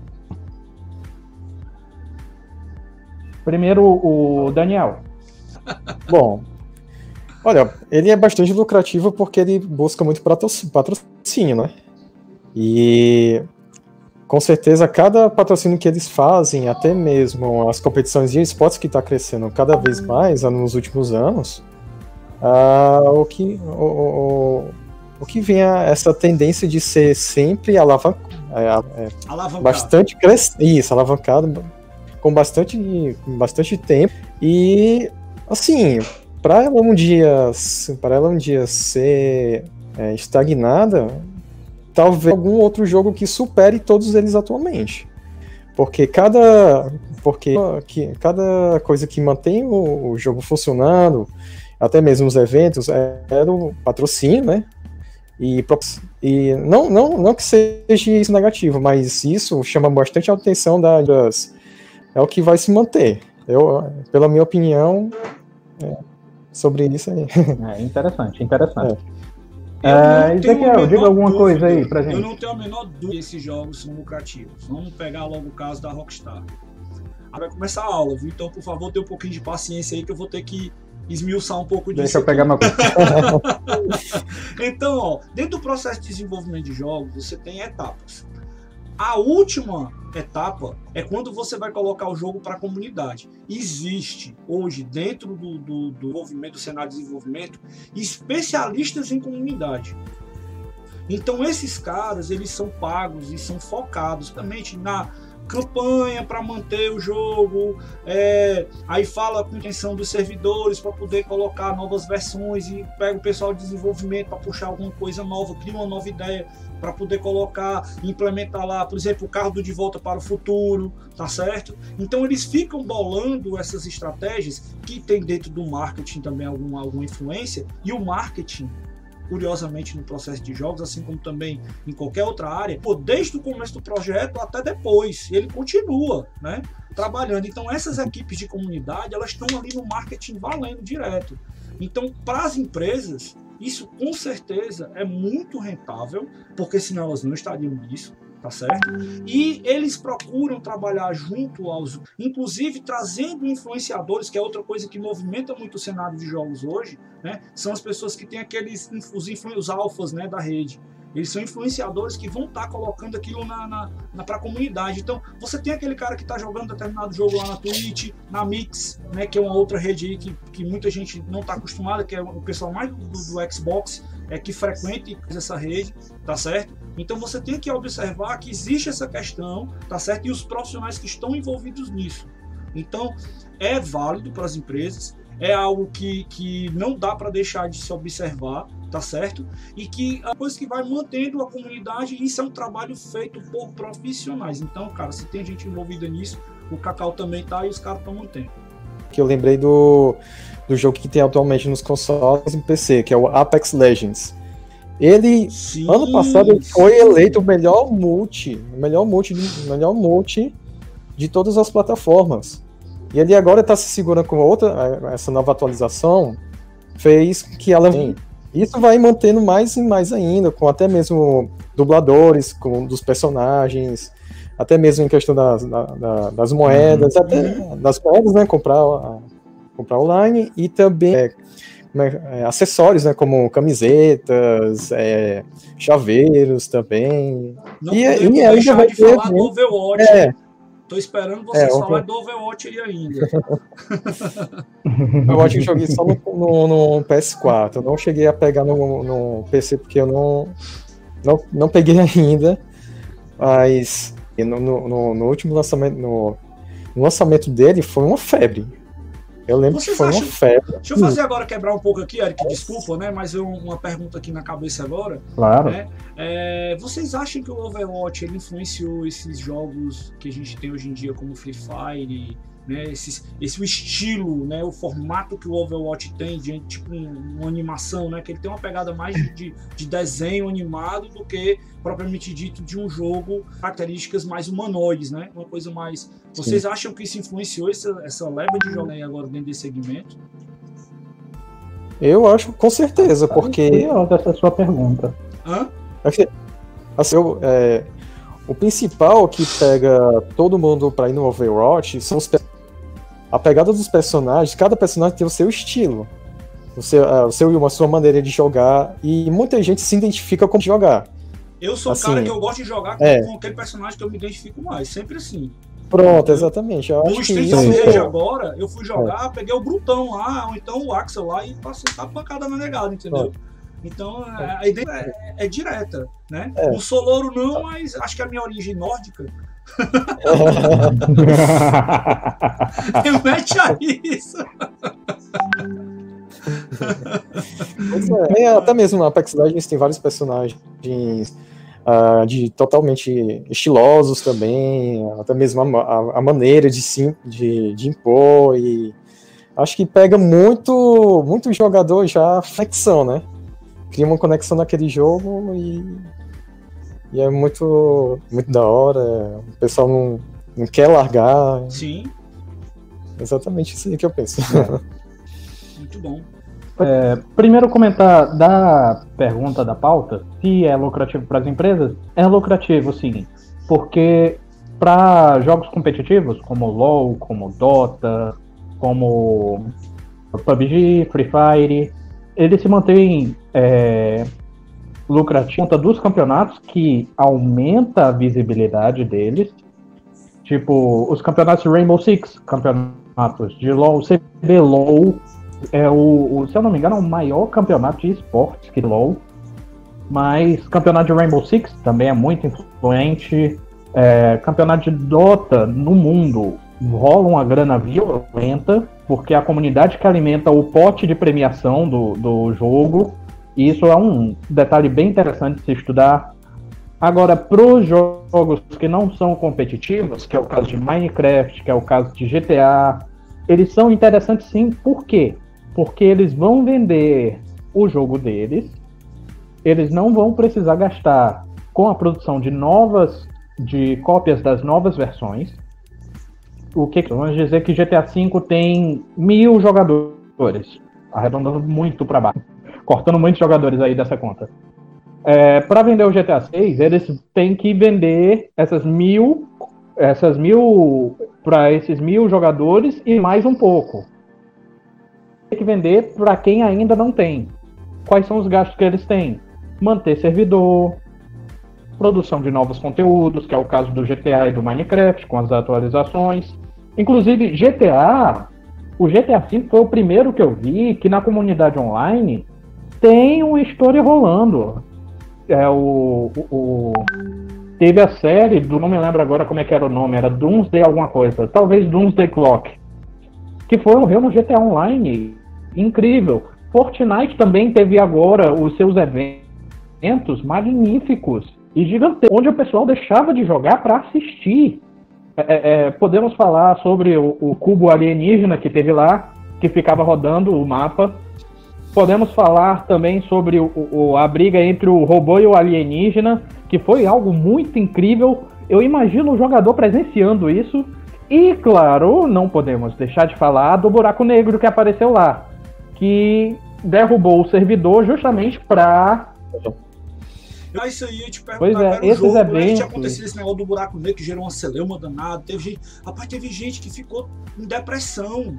Primeiro o Daniel. Bom, olha, ele é bastante lucrativo porque ele busca muito patroc- patrocínio, né? E com certeza cada patrocínio que eles fazem, até mesmo as competições de esportes que está crescendo cada vez mais ah, nos últimos anos, ah, o que o, o, o que vem a essa tendência de ser sempre alavan é, é, Alavancado. bastante crescente, isso, alavancado com bastante, com bastante tempo e assim, para ela um dia, para ela um dia ser é, estagnada, talvez algum outro jogo que supere todos eles atualmente, porque cada, porque que, cada coisa que mantém o, o jogo funcionando, até mesmo os eventos, é, era o patrocínio, né? E, e não, não, não que seja isso negativo, mas isso chama bastante a atenção da- das. É o que vai se manter. Eu, pela minha opinião, é, sobre isso aí. É interessante, interessante. Eu É, a Ezequiel, diga alguma coisa aí pra Eu gente. não tenho a menor dúvida que esses jogos são lucrativos. Vamos pegar logo o caso da Rockstar. Agora vai começar a aula, viu? Então, por favor, tenha um pouquinho de paciência aí que eu vou ter que esmiuçar um pouco disso. Deixa eu aqui. pegar meu. Então, ó, dentro do processo de desenvolvimento de jogos, você tem etapas. A última etapa é quando você vai colocar o jogo para a comunidade. Existe hoje, dentro do, do, do desenvolvimento, do cenário de desenvolvimento, especialistas em comunidade. Então, esses caras, eles são pagos e são focados também na campanha para manter o jogo, é, aí fala com intenção dos servidores para poder colocar novas versões e pega o pessoal de desenvolvimento para puxar alguma coisa nova, cria uma nova ideia para poder colocar, implementar lá, por exemplo, o carro do De Volta para o Futuro, tá certo? Então eles ficam bolando essas estratégias que tem dentro do marketing também alguma, alguma influência, e o marketing curiosamente no processo de jogos, assim como também em qualquer outra área, pô, desde o começo do projeto até depois, ele continua, né, trabalhando. Então essas equipes de comunidade, elas estão ali no marketing valendo direto. Então, para as empresas, isso com certeza é muito rentável, porque senão elas não estariam nisso, tá certo? E eles procuram trabalhar junto aos, inclusive trazendo influenciadores, que é outra coisa que movimenta muito o cenário de jogos hoje, né? São as pessoas que têm aqueles os, os alfas, né, da rede. Eles são influenciadores que vão estar tá colocando aquilo na, na, na para a comunidade. Então, você tem aquele cara que está jogando determinado jogo lá na Twitch, na Mix, né, que é uma outra rede aí que, que muita gente não está acostumada, que é o pessoal mais do, do Xbox é que frequente essa rede, tá certo? Então você tem que observar que existe essa questão, tá certo? E os profissionais que estão envolvidos nisso. Então, é válido para as empresas, é algo que, que não dá para deixar de se observar, tá certo? E que a coisa que vai mantendo a comunidade, isso é um trabalho feito por profissionais. Então, cara, se tem gente envolvida nisso, o Cacau também tá e os caras estão mantendo. Que eu lembrei do, do jogo que tem atualmente nos consoles e PC, que é o Apex Legends. Ele, Sim, ano passado, ele foi eleito o melhor multi, o melhor multi, o melhor multi de todas as plataformas. E ele agora está se segurando com outra, essa nova atualização, fez que ela. Isso vai mantendo mais e mais ainda, com até mesmo dubladores com, dos personagens, até mesmo em questão das, da, das moedas, uhum. até das moedas, né? Comprar, comprar online e também. É, é, acessórios, né, como camisetas, é, chaveiros também. Não e, podemos e deixar vai de ter, falar do Overwatch. É. Tô esperando vocês é, falar do Overwatch ainda. Eu joguei só no, no, no, PS4. Eu não cheguei a pegar no, no PC porque eu não, não, não peguei ainda. Mas no, no, no último lançamento, no, no lançamento dele foi uma febre eu lembro Vocês que foi acham... uma febre. Deixa eu fazer agora quebrar um pouco aqui, Eric, desculpa, né? Mas eu, uma pergunta aqui na cabeça agora. Claro. Né? É, vocês acham que o Overwatch ele influenciou esses jogos que a gente tem hoje em dia, como Free Fire, né, esse, esse o estilo, né, o formato que o Overwatch tem, de tipo um, uma animação, né, que ele tem uma pegada mais de, de desenho animado do que propriamente dito de um jogo, características mais humanoides, né, uma coisa mais. Vocês Sim. acham que isso influenciou essa, essa leva de jogos aí agora dentro desse segmento? Eu acho com certeza, porque. Essa a sua pergunta. Hã? Assim, eu, é, o principal que pega todo mundo para ir no Overwatch são os a pegada dos personagens, cada personagem tem o seu estilo, o seu, o seu a sua maneira de jogar, e muita gente se identifica com jogar. Eu sou assim, um cara que eu gosto de jogar com, é. com, aquele personagem que eu me identifico mais, sempre assim. Pronto, exatamente. Eu no Street of agora, eu fui jogar, é. peguei o Brutão lá, ou então o Axel lá, e passei a pancada na negada, entendeu? Então a ideia é, é direta, né? É. O Solouro não, mas acho que a minha origem nórdica Remete a isso. É, até mesmo na Apex Legends tem vários personagens uh, de totalmente estilosos também, até mesmo a, a, a maneira de, sim, de, de impor e acho que pega muito muito jogador já flexão, né? Cria uma conexão naquele jogo e e é muito, muito da hora. O pessoal não, não quer largar. Sim. Exatamente isso aí que eu penso. É. muito bom. É, primeiro comentar da pergunta da pauta, se é lucrativo para as empresas, é lucrativo sim, porque para jogos competitivos como LoL, como Dota, como PUBG, Free Fire, eles se mantêm é, lucrativo conta dos campeonatos que aumenta a visibilidade deles. Tipo, os campeonatos de Rainbow Six, campeonatos de LoL, CBLOL, é o, o, se eu não me engano, é o maior campeonato de esportes que LoL. Mas campeonato de Rainbow Six também é muito influente. É, campeonato de Dota no mundo rola uma grana violenta, porque a comunidade que alimenta o pote de premiação do, do jogo e isso é um detalhe bem interessante de se estudar. Agora, para os jogos que não são competitivos, que é o caso de Minecraft, que é o caso de GTA, eles são interessantes sim, por quê? Porque eles vão vender o jogo deles, eles não vão precisar gastar com a produção de novas, de cópias das novas versões. O que vamos dizer que GTA V tem mil jogadores, arredondando muito para baixo cortando muitos jogadores aí dessa conta. É, para vender o GTA 6, eles têm que vender essas mil, essas mil para esses mil jogadores e mais um pouco. Tem que vender para quem ainda não tem. Quais são os gastos que eles têm? Manter servidor, produção de novos conteúdos, que é o caso do GTA e do Minecraft, com as atualizações. Inclusive, GTA, o GTA V foi o primeiro que eu vi que na comunidade online tem uma história rolando. É o, o, teve a série do não me lembro agora como é que era o nome, era Doomsday alguma coisa, talvez Doomsday Clock, que foi morreu no GTA Online, incrível. Fortnite também teve agora os seus eventos magníficos e gigantescos, onde o pessoal deixava de jogar para assistir. É, é, é, podemos falar sobre o, o cubo alienígena que teve lá, que ficava rodando o mapa Podemos falar também sobre o, o, a briga entre o robô e o alienígena, que foi algo muito incrível. Eu imagino o jogador presenciando isso. E, claro, não podemos deixar de falar do buraco negro que apareceu lá. Que derrubou o servidor justamente para mas isso aí eu te perguntar Pois é, era jogo, né? eventos- Tinha acontecido esse negócio do buraco negro que gerou uma celeuma danada. Teve gente, rapaz, teve gente que ficou em depressão.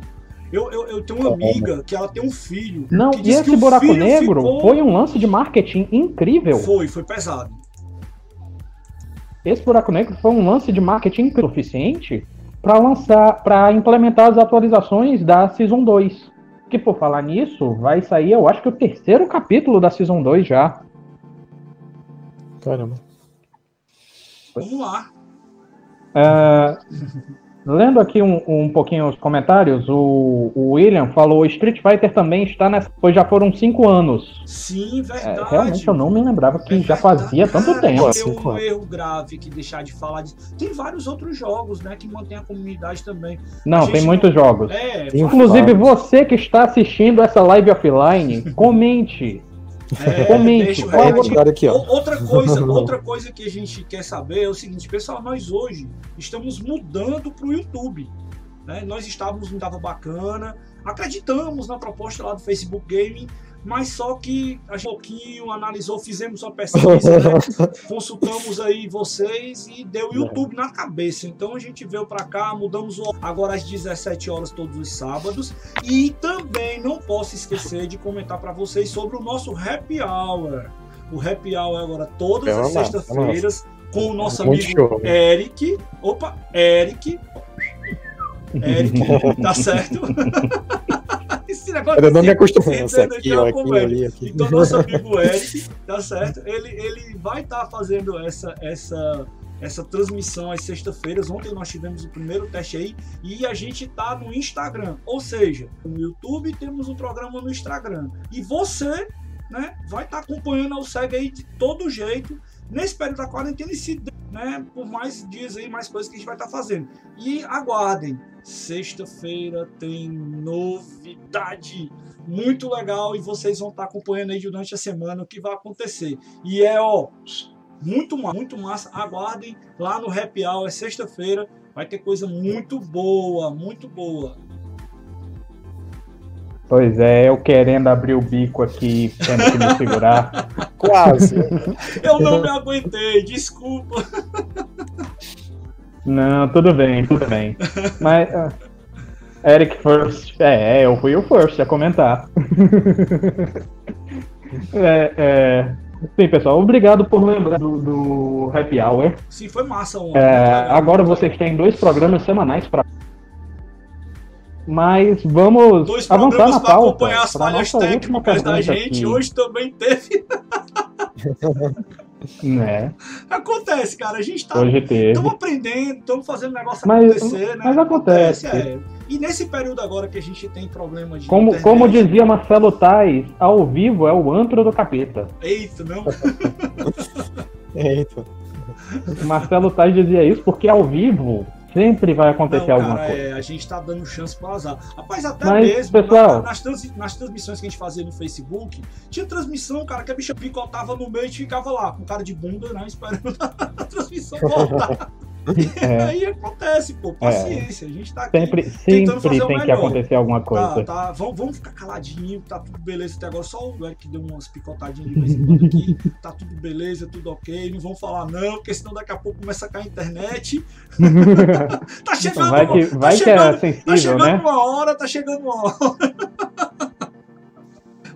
Eu, eu, eu tenho uma amiga que ela tem um filho. Não, que e esse buraco negro ficou- foi um lance de marketing incrível. Foi, foi pesado. Esse buraco negro foi um lance de marketing suficiente para lançar, para implementar as atualizações da Season 2. Que por falar nisso, vai sair, eu acho que o terceiro capítulo da Season 2 já. Caramba. Vamos lá. É, lendo aqui um, um pouquinho os comentários, o, o William falou: Street Fighter também está nessa. Pois já foram cinco anos. Sim, É, verdade. realmente eu não me lembrava que É já fazia tanto tempo. Cinco um anos. erro grave que deixar de falar disso. Tem vários outros jogos, né, que mantém a comunidade também. Não, tem muitos jogos. É, Inclusive, você que está assistindo essa live offline, comente. É, Comente. O- Outra coisa, outra coisa que a gente quer saber é o seguinte, pessoal, nós hoje estamos mudando para o YouTube. né? Nós estávamos não estava bacana, acreditamos na proposta lá do Facebook Gaming, mas só que a gente um pouquinho analisou, fizemos uma pesquisa, né? consultamos aí vocês e deu o YouTube na cabeça. Então a gente veio para cá, mudamos o agora às 17 horas todos os sábados e também não posso esquecer de comentar para vocês sobre o nosso Happy Hour. O Happy Hour é agora todas É as sextas-feiras com o nosso Muito amigo show. Eric. Opa, Eric. Eric, tá certo? Esse negócio Eu não me acostumei. entender aqui, ó, aqui, ali, aqui. Então, nosso amigo Eric, tá certo? Ele, ele vai estar fazendo essa, essa, essa transmissão às sextas-feiras. Ontem nós tivemos o primeiro teste aí e a gente tá no Instagram. Ou seja, no YouTube temos um programa no Instagram. E você, né, vai estar acompanhando o SEG aí de todo jeito nesse período da quarentena e se né, por mais dias aí, mais coisas que a gente vai estar fazendo. E aguardem, sexta-feira tem novidade muito legal e vocês vão estar acompanhando aí durante a semana o que vai acontecer. E é, ó, muito massa, muito massa. Aguardem lá no Happy Hour, é sexta-feira, vai ter coisa muito boa, muito boa. Pois é, eu querendo abrir o bico aqui, tendo que me segurar. Quase. Eu não me aguentei, desculpa. Não, tudo bem, tudo bem. Mas. ah, Eric First. É, eu fui o first a comentar. é, é, sim, pessoal, obrigado por lembrar do, do Happy Hour. Sim, foi massa ontem. É, agora vocês têm dois programas semanais para. Mas vamos Dois avançar programas na para pauta. acompanhar as falhas técnicas da gente. aqui, Hoje também teve. Né? Acontece, cara. A gente tá Hoje teve. Estamos aprendendo, estamos fazendo o negócio Mas- acontecer, né? mas acontece. é. E nesse período agora que a gente tem problema de. Como, internet- como dizia Marcelo Tais, ao vivo é o antro do capeta. Eita, não. Eita. Marcelo Tais dizia isso porque ao vivo sempre vai acontecer Não, alguma cara, coisa. é, a gente tá dando chance pro azar. Rapaz, até Mas, mesmo pessoal- na- nas, trans- nas transmissões que a gente fazia no Facebook, tinha transmissão, cara, que a bicha picotava no meio e ficava lá, com cara de bunda, né? Esperando a transmissão voltar. É. Aí acontece, pô, paciência. A gente tá aqui. Sempre, tentando sempre fazer o tem que acontecer alguma Tá, coisa. tá. Vamos, vamos ficar caladinho, tá tudo beleza até agora. Só o Eric deu umas picotadinhas de vez em quando aqui. Tá tudo beleza, tudo ok. Não vamos falar não, porque senão daqui a pouco começa a cair a internet. Tá chegando, vai que, tá vai que chegando, é sensível, tá chegando né? uma hora, tá chegando uma hora.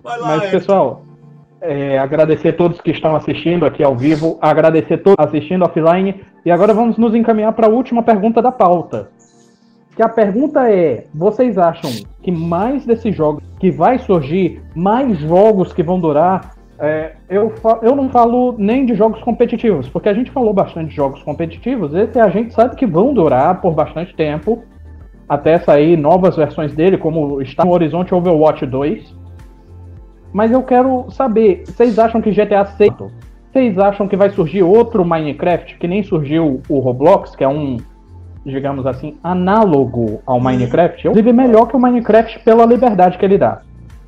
Vai lá, Mas, Eric. pessoal, é, agradecer a todos que estão assistindo aqui ao vivo, agradecer a todos assistindo offline. E agora vamos nos encaminhar para a última pergunta da pauta. Que a pergunta é: vocês acham que mais desses jogos que vai surgir, mais jogos que vão durar? é, eu, eu não falo nem de jogos competitivos, porque a gente falou bastante de jogos competitivos. Esse a gente sabe que vão durar por bastante tempo, até sair novas versões dele, como está no Horizonte Overwatch 2. Mas eu quero saber, vocês acham que GTA 6, vocês acham que vai surgir outro Minecraft, que nem surgiu o Roblox, que é um, digamos assim, análogo ao Minecraft? Inclusive melhor que o Minecraft pela liberdade que ele dá.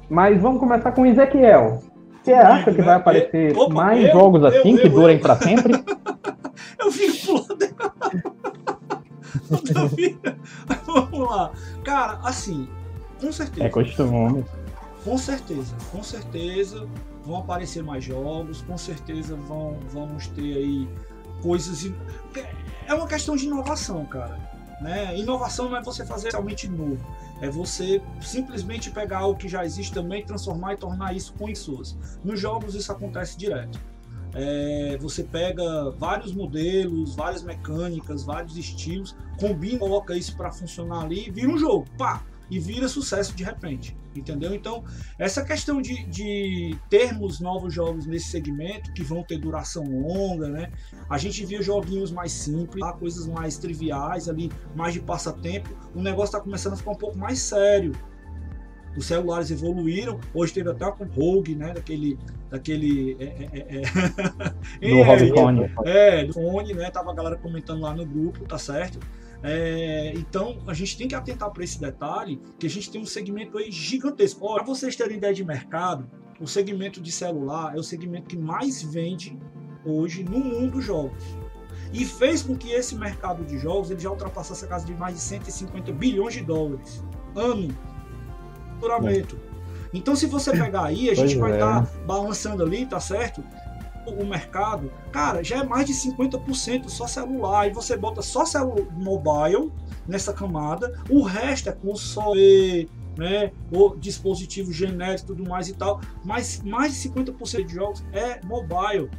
Mas vamos começar com o Ezequiel. Você acha que vai aparecer Opa, mais eu, jogos eu, assim eu, que eu. durem pra sempre? Eu fico pulando. Vamos lá. Cara, assim, com certeza. É costume. Com certeza, com certeza vão aparecer mais jogos, com certeza vão, vamos ter aí coisas. É uma questão de inovação, cara. Né? Inovação não é você fazer realmente novo, é você simplesmente pegar o que já existe também, transformar e tornar isso com pessoas. Nos jogos isso acontece direto. É, você pega vários modelos, várias mecânicas, vários estilos, combina, coloca isso para funcionar ali vira um jogo, pá, e vira sucesso de repente, entendeu? Então, essa questão de, de termos novos jogos nesse segmento, que vão ter duração longa, né? A gente via joguinhos mais simples, coisas mais triviais ali, mais de passatempo, o negócio está começando a ficar um pouco mais sério, os celulares evoluíram. Hoje teve até com Rogue, né? Daquele. daquele é, é, é, do Rogue Phone. É, do fone, né? Tava a galera comentando lá no grupo, tá certo? É, então a gente tem que atentar para esse detalhe que a gente tem um segmento aí gigantesco. Para vocês terem ideia de mercado, o segmento de celular é o segmento que mais vende hoje no mundo dos jogos. E fez com que esse mercado de jogos ele já ultrapassasse a casa de mais de 150 bilhões de dólares ano faturamento. Então, se você pegar aí, a gente vai estar é. tá balançando ali, tá certo? O mercado, cara, já é mais de 50% só celular. E você bota só celular mobile nessa camada, o resto é console, né, o dispositivo genérico tudo mais e tal. Mas mais de 50% de jogos é mobile.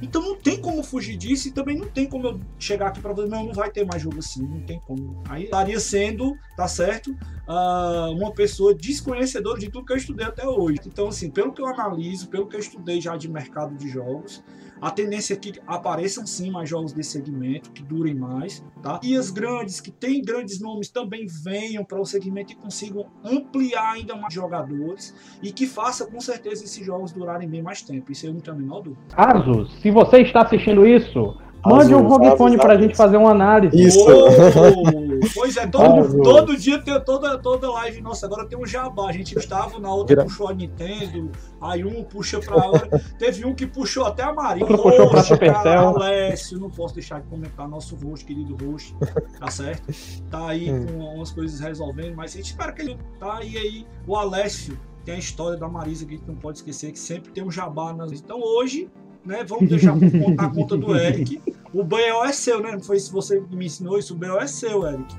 Então não tem como fugir disso e também não tem como eu chegar aqui para você, não, não vai ter mais jogo assim, não tem como. Aí estaria sendo, tá certo, uh, uma pessoa desconhecedora de tudo que eu estudei até hoje. Então, assim, pelo que eu analiso, pelo que eu estudei já de mercado de jogos, a tendência é que apareçam sim mais jogos desse segmento, que durem mais, tá? E as grandes, que têm grandes nomes, também venham para o segmento e consigam ampliar ainda mais jogadores e que faça com certeza esses jogos durarem bem mais tempo. Isso eu não tenho a menor dúvida. Asus, se você está assistindo isso, Mande um Rogue para a gente fazer uma análise. Isso. Oh, pois é, todo, todo dia tem toda, toda live. Nossa, agora tem um jabá. A gente estava, na outra puxou a Nintendo, aí um puxa para outra. Teve um que puxou até a Maria. Outro puxou para Supercell. Alessio, não posso deixar de comentar. Nosso rosto, querido rosto, tá certo? Tá aí hum. com umas coisas resolvendo, mas a gente espera que ele tá. E aí, o Alessio tem a história da Marisa que a gente não pode esquecer, que sempre tem um jabá. Nas... Então hoje né? Vamos deixar contar a conta do Eric. O BO é seu, né? Não foi se você me ensinou isso, o BO é seu, Eric.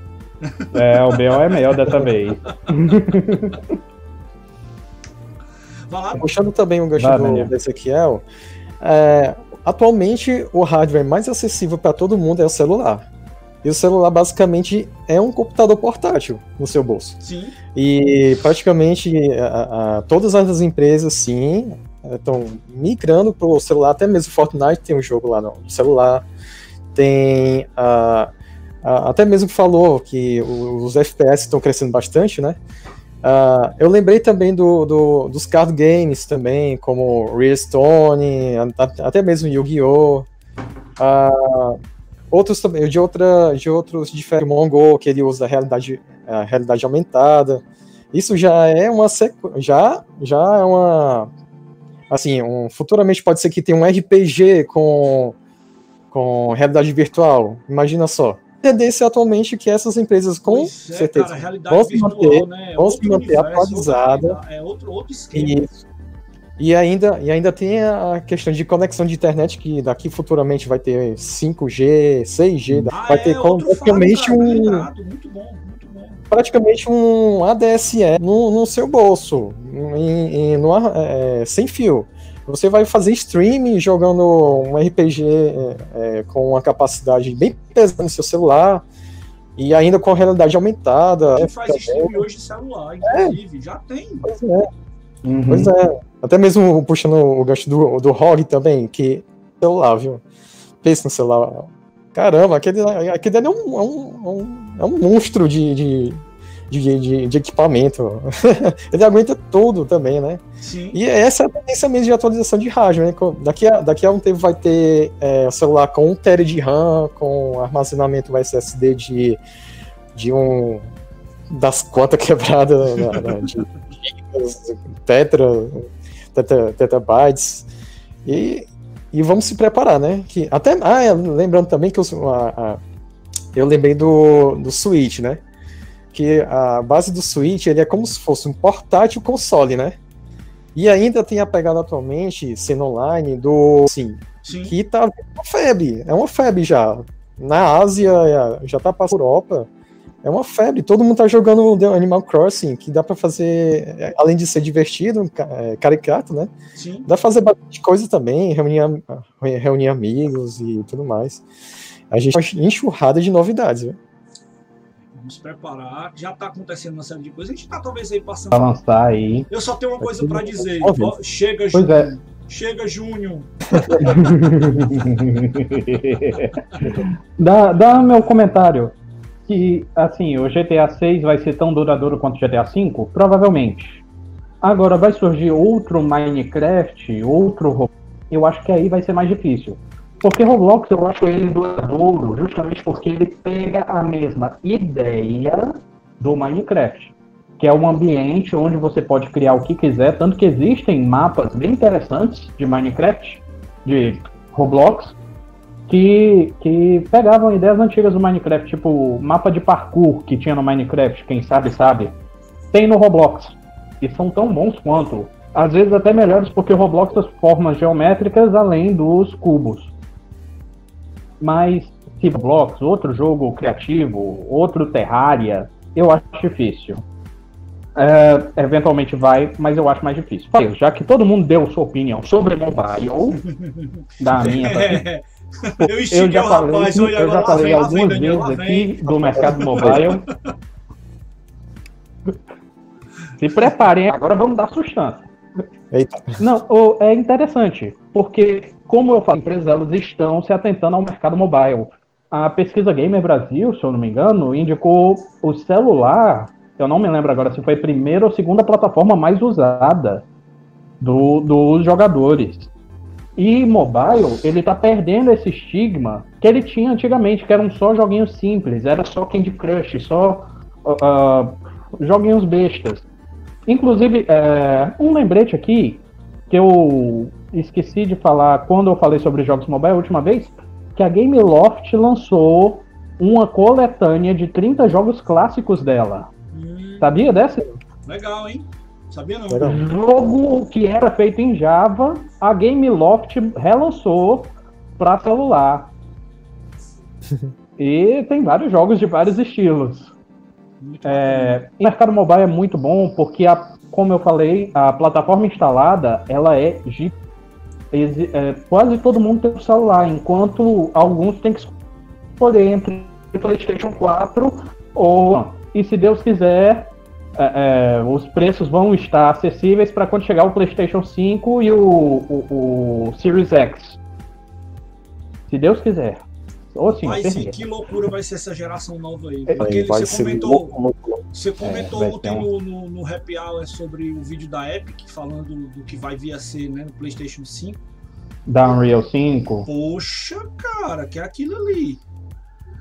É, o BO é meu dessa vez. Puxando também um gancho Vai, do, do Ezequiel, é, atualmente o hardware mais acessível para todo mundo é o celular. E o celular basicamente é um computador portátil no seu bolso. Sim. E praticamente a, a, todas as empresas, sim, estão migrando para o celular, até mesmo Fortnite tem um jogo lá no celular, tem uh, uh, até mesmo falou que os FPS estão crescendo bastante, né? Uh, eu lembrei também do, do, dos card games também, como Real Stone, até mesmo Yu-Gi-Oh! outros também, de, outra, de outros diferentes Mongo, que ele usa a realidade, a realidade aumentada. Isso já é uma já, já é uma assim, um, futuramente pode ser que tenha um RPG com, com realidade virtual. Imagina só. Tendência atualmente é que essas empresas, com pois certeza, é, cara, vão se manter, né? vão se manter atualizadas. É outro, outro esquema. E ainda, e ainda tem a questão de conexão de internet, que daqui futuramente vai ter 5G, 6G, ah, vai ter é, praticamente um. Muito bom, muito bom. Praticamente um ADSE no, no seu bolso, em, em, no, é, sem fio. Você vai fazer streaming jogando um RPG é, é, com uma capacidade bem pesada no seu celular. E ainda com realidade aumentada. A gente faz streaming hoje em celular, inclusive, é. já tem. Pois é. Uhum. Pois é. Até mesmo puxando o gancho do, do ROG também, que celular, viu? Pensa no celular. Caramba, aquele, aquele ali é um, é um, é um monstro de, de, de, de, de equipamento. Ele aguenta tudo também, né? Sim. E essa é a tendência mesmo de atualização de rádio, né? Daqui a, daqui a um tempo vai ter é, o celular com 1 TB de RAM, com armazenamento SSD de, de um. das contas quebradas de tetra teta, tetabytes. E, e vamos se preparar, né? Que até, ah, é, lembrando também que eu, a, a, eu lembrei do, do Switch, né? Que a base do Switch ele é como se fosse um portátil console, né? E ainda tem a pegada atualmente, sendo online, do sim, sim. que tá uma febre, é uma febre já. Na Ásia, já tá para Europa, é uma febre. Todo mundo tá jogando Animal Crossing, que dá para fazer, é, além de ser divertido, é, caricato, né? Sim. Dá pra fazer bastante coisa também, reunir, reunir amigos e tudo mais. A gente tá enxurrada de novidades, viu? Vamos preparar. Já tá acontecendo uma série de coisas. A gente tá talvez aí passando. Pra lançar aí. Eu só tenho uma coisa para dizer. chega, pois Júnior. É. Chega, Júnior. dá, dá meu comentário que, assim, o GTA 6 vai ser tão duradouro quanto o GTA 5? Provavelmente. Agora, vai surgir outro Minecraft, outro. Eu acho que aí vai ser mais difícil. Porque Roblox eu acho ele duradouro justamente porque ele pega a mesma ideia do Minecraft, que é um ambiente onde você pode criar o que quiser, tanto que existem mapas bem interessantes de Minecraft, de Roblox, que, que pegavam ideias antigas do Minecraft, tipo mapa de parkour que tinha no Minecraft, quem sabe sabe, tem no Roblox. E são tão bons quanto. Às vezes até melhores porque o Roblox tem formas geométricas além dos cubos. Mas Roblox, outro jogo criativo, outro Terraria, eu acho difícil. É, eventualmente vai, mas eu acho mais difícil. Já que todo mundo deu sua opinião sobre mobile, da minha Eu, eu já falei, rapaz, eu já falei algumas vem, vezes aqui do mercado mobile. Se preparem, agora vamos dar sustância. Eita. Não, é interessante, porque, como eu falo, empresas elas estão se atentando ao mercado mobile. A pesquisa Gamer Brasil, se eu não me engano, indicou o celular, eu não me lembro agora se foi a primeira ou segunda plataforma mais usada do, dos jogadores. E mobile, ele tá perdendo esse estigma que ele tinha antigamente, que eram só joguinhos simples, era só Candy Crush, só uh, joguinhos bestas. Inclusive, é, um lembrete aqui, que eu esqueci de falar quando eu falei sobre jogos mobile a última vez, que a Gameloft lançou uma coletânea de 30 jogos clássicos dela. Hum. Sabia dessa? Legal, hein? Sabia não? Jogo que era feito em Java, a Gameloft relançou para celular. e tem vários jogos de vários estilos. É, o mercado mobile é muito bom porque, a, como eu falei, a plataforma instalada ela é, é quase todo mundo tem um celular, enquanto alguns têm que escolher entre PlayStation 4 ou e se Deus quiser é, é, os preços vão estar acessíveis para quando chegar o PlayStation 5 e o, o, o, Series X. Se Deus quiser. Ou sim, Mas sim, que loucura vai ser essa geração nova aí. Aquele, vai você, comentou, você comentou é, ontem um... no, no, Happy Hour sobre o vídeo da Epic falando do que vai vir a ser né, no PlayStation 5. Da Unreal 5. Poxa, cara, que é aquilo ali.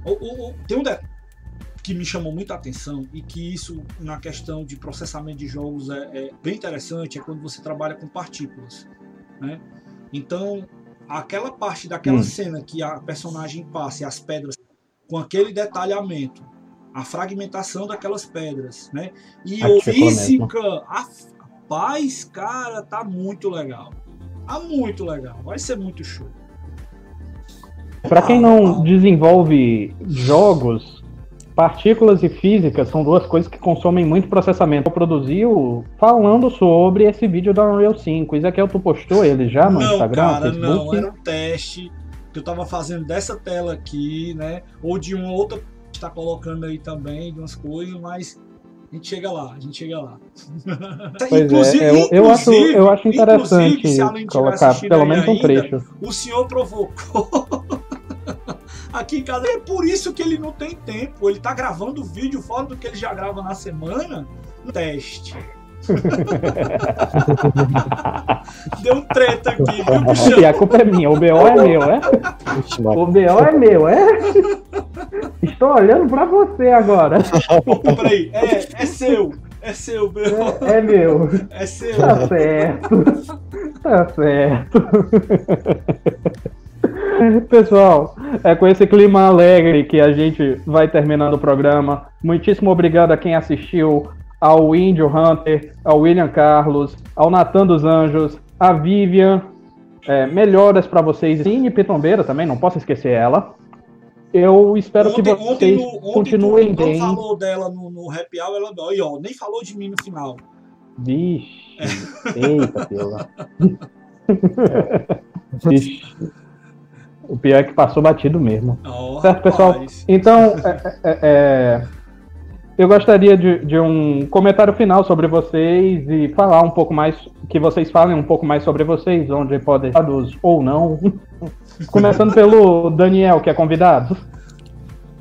O, o, o, tem um detalhe que me chamou muita atenção e que isso na questão de processamento de jogos é, é bem interessante é quando você trabalha com partículas, né? Então aquela parte daquela hum. cena que a personagem passa e as pedras com aquele detalhamento, a fragmentação daquelas pedras, né? E a física, a paz, cara, tá muito legal. Tá muito legal. Vai ser muito show. Para quem não desenvolve jogos Partículas e física são duas coisas que consomem muito processamento. Eu produziu falando sobre esse vídeo da Unreal 5. Ezequiel, tu postou ele já no não, Instagram? Cara, não, era um teste que eu tava fazendo dessa tela aqui, né? Ou de uma outra que está colocando aí também, de umas coisas, mas a gente chega lá, a gente chega lá. Inclusive, é, eu, eu, acho, eu acho interessante colocar pelo menos um trecho. o senhor provocou aqui em casa. É por isso que ele não tem tempo. Ele tá gravando vídeo fora do que ele já grava na semana teste. Deu um treta aqui, viu, bichão? E a culpa é minha, o BO é meu, é? O BO é meu, é? Estou olhando pra você agora. Peraí, é, é seu. É seu, BO. É, é meu. É seu. Tá certo. Tá certo. Pessoal, é com esse clima alegre que a gente vai terminando o programa. Muitíssimo obrigado a quem assistiu, ao Índio Hunter, ao William Carlos, ao Natan dos Anjos, a Vivian. É, melhoras para vocês. Cine Pitombeira também, não posso esquecer ela. Eu espero Ontem, que ontem, vocês no, ontem continuem tu não bem. falou dela no, no happy hour, ela ó, e, ó, nem falou de mim no final. Vixe, eita, pila. O pior é que passou batido mesmo. Ó, Certo, pessoal? rapaz. Então, é, é, é, eu gostaria de, de um comentário final sobre vocês e falar um pouco mais, que vocês falem um pouco mais sobre vocês, onde podem estar ou não. Começando pelo Daniel, que é convidado.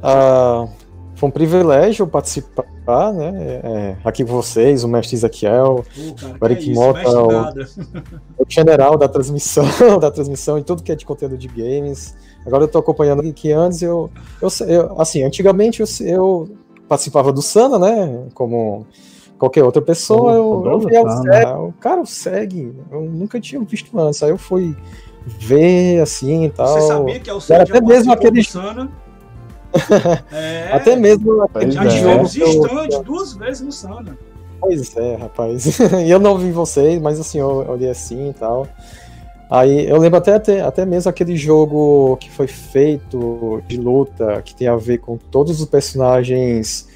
Ah, foi um privilégio participar, né? é, aqui com vocês, o mestre Ezequiel, Agora que que é Mota, o- o general da transmissão, da transmissão e tudo que é de conteúdo de games. Agora eu tô acompanhando que antes eu, eu, eu- assim, antigamente eu, eu participava do Sana, né? Como qualquer outra pessoa, eu, eu Todo via o Sana. SEG, o cara, o SEG, eu nunca tinha visto antes. Aí eu fui ver assim e tal. Você sabia que é o Era Sérgio até mesmo aquele- Sana? É, Até mesmo Pois já é. tivemos stand duas vezes no Sana. Pois é, rapaz. E eu não vi vocês, mas assim, eu olhei assim e tal. Aí eu lembro até, até, até mesmo aquele jogo que foi feito de luta, que tem a ver com todos os personagens.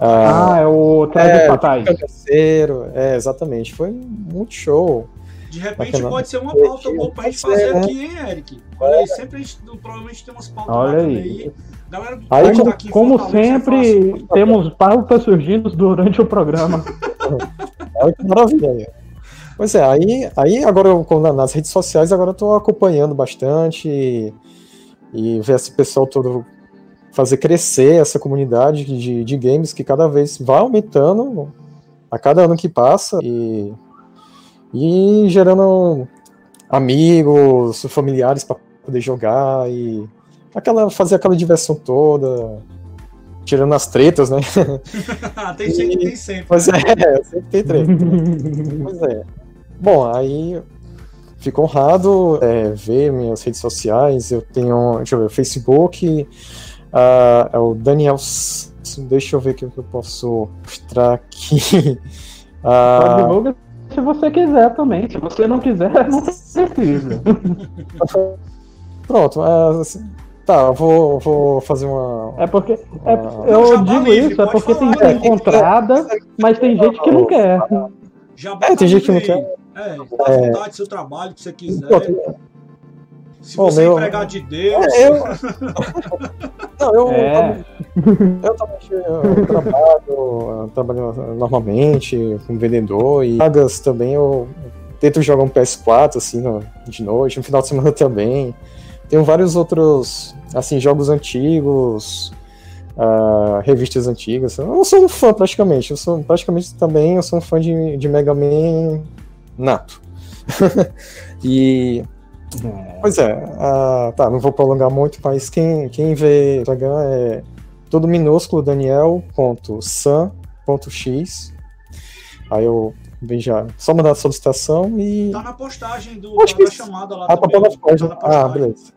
Ah, Ah, é o Trajes é, Fatais. É, exatamente. Foi muito show. De repente bacana. pode ser uma pauta boa pra gente fazer né? aqui, hein, Eric? Olha aí, sempre a gente provavelmente tem umas pautas Olha aí. Aí, Galera do Aí, como, tá aqui como é sempre, fácil. temos pautas surgindo durante o programa. Olha que maravilha. Pois é, aí, aí agora eu, nas redes sociais, agora eu tô acompanhando bastante e, e ver esse pessoal todo fazer crescer essa comunidade de, de games que cada vez vai aumentando a cada ano que passa e, e gerando amigos, familiares para poder jogar e aquela, fazer aquela diversão toda, tirando as tretas, né? tem gente que tem sempre. Pois né? é, sempre tem treta. Pois é. Bom, aí fico honrado é, ver minhas redes sociais. Eu tenho, deixa eu ver, Facebook, ah, é o Daniel. Deixa eu ver o que eu posso mostrar aqui. Só Ah, divulga se você quiser também. Se você não quiser, não precisa. pronto, ah, assim, tá, eu vou, vou fazer uma. É porque. é- eu Jabá digo livre, isso, é porque tem falar, gente né? encontrada, mas tem gente que não quer. Já É, tem gente que não quer. É, dá à vontade seu trabalho que você quiser. Se você meu- empregar de Deus. É, eu. Não, eu, É. eu, também, eu trabalho, eu trabalho normalmente como vendedor e vagas também eu tento jogar um PS4 assim no- de noite, no final de semana também. Tenho vários outros assim jogos antigos, ah, revistas antigas. Eu sou um fã praticamente. Eu sou praticamente também eu sou um fã de, de Mega Man nato. e Pois é, ah, tá, não vou prolongar muito, mas quem, quem vê o Instagram é tudo minúsculo, daniel.san.x. Aí eu bem já, só mandar a solicitação e. Tá na postagem do, Acho tá que- chamada lá Ah, tá na. Tá na Ah, postagem. beleza.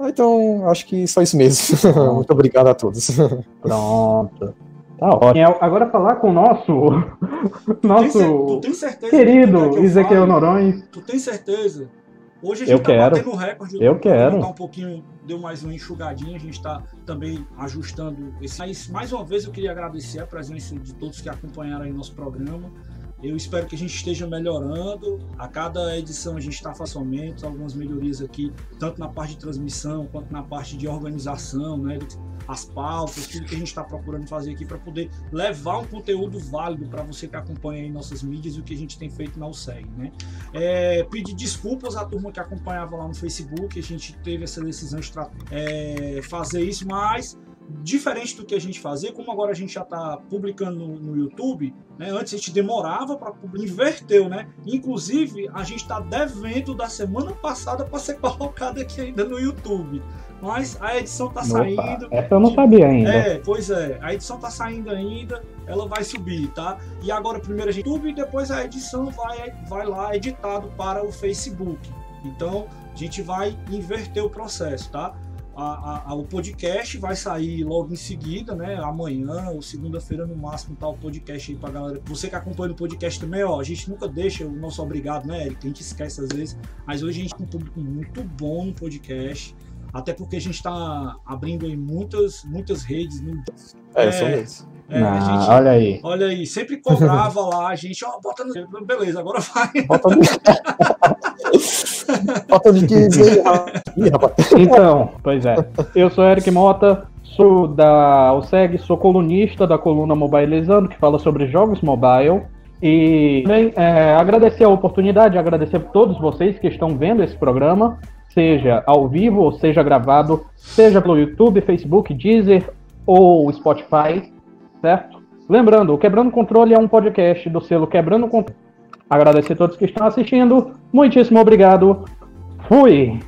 Ah, então, acho que só isso mesmo. Muito obrigado a todos. Pronto. Tá ótimo. Agora falar com o nosso. Tu tem, cer- tu Nosso tem certeza querido que eu Ezequiel? Norões. Tu tem certeza? Hoje a Eu gente tá quero. batendo recorde. Eu quero. Tá um pouquinho, deu mais uma enxugadinha, a gente tá também ajustando esse. Mas mais uma vez eu queria agradecer a presença de todos que acompanharam aí nosso programa. Eu espero que a gente esteja melhorando. A cada edição a gente está fazendo aumentos, algumas melhorias aqui, tanto na parte de transmissão quanto na parte de organização, né? As pautas, tudo que a gente está procurando fazer aqui para poder levar um conteúdo válido para você que acompanha aí nossas mídias e o que a gente tem feito na USEG, né? É, pedir desculpas à turma que acompanhava lá no Facebook, a gente teve essa decisão de é, fazer isso, mas diferente do que a gente fazia, como agora a gente já está publicando no, no YouTube, né? Antes a gente demorava para inverteu, né? Inclusive a gente está devendo da semana passada para ser colocado aqui ainda no YouTube, mas a edição está saindo. essa eu não sabia ainda. É, pois é. A edição tá saindo ainda, ela vai subir, tá? E agora primeiro a gente YouTube e depois a edição vai, vai lá editado para o Facebook. Então, gente vai inverter o processo, tá? A, a, o podcast vai sair logo em seguida, né? Amanhã ou segunda-feira no máximo tá o podcast aí pra galera. Você que acompanha o podcast também, ó, a gente nunca deixa o nosso obrigado, né, Eric? A gente esquece às vezes, mas hoje a gente tem um público muito bom no podcast. Até porque a gente está abrindo em muitas, muitas redes. É, é, são eles. É, ah, gente, olha aí. Olha aí, sempre cobrava lá, a gente, ó, bota no. Beleza, agora vai. Bota no. bota no 15 aí, Então, pois é. Eu sou Eric Mota, sou da OSEG, sou colunista da coluna Mobilizando, que fala sobre jogos mobile. E também é, agradecer a oportunidade, agradecer a todos vocês que estão vendo esse programa, seja ao vivo ou seja gravado, seja pelo YouTube, Facebook, Deezer ou Spotify certo? Lembrando, o Quebrando Controle é um podcast do selo Quebrando Controle. Agradecer a todos que estão assistindo. Muitíssimo obrigado. Fui!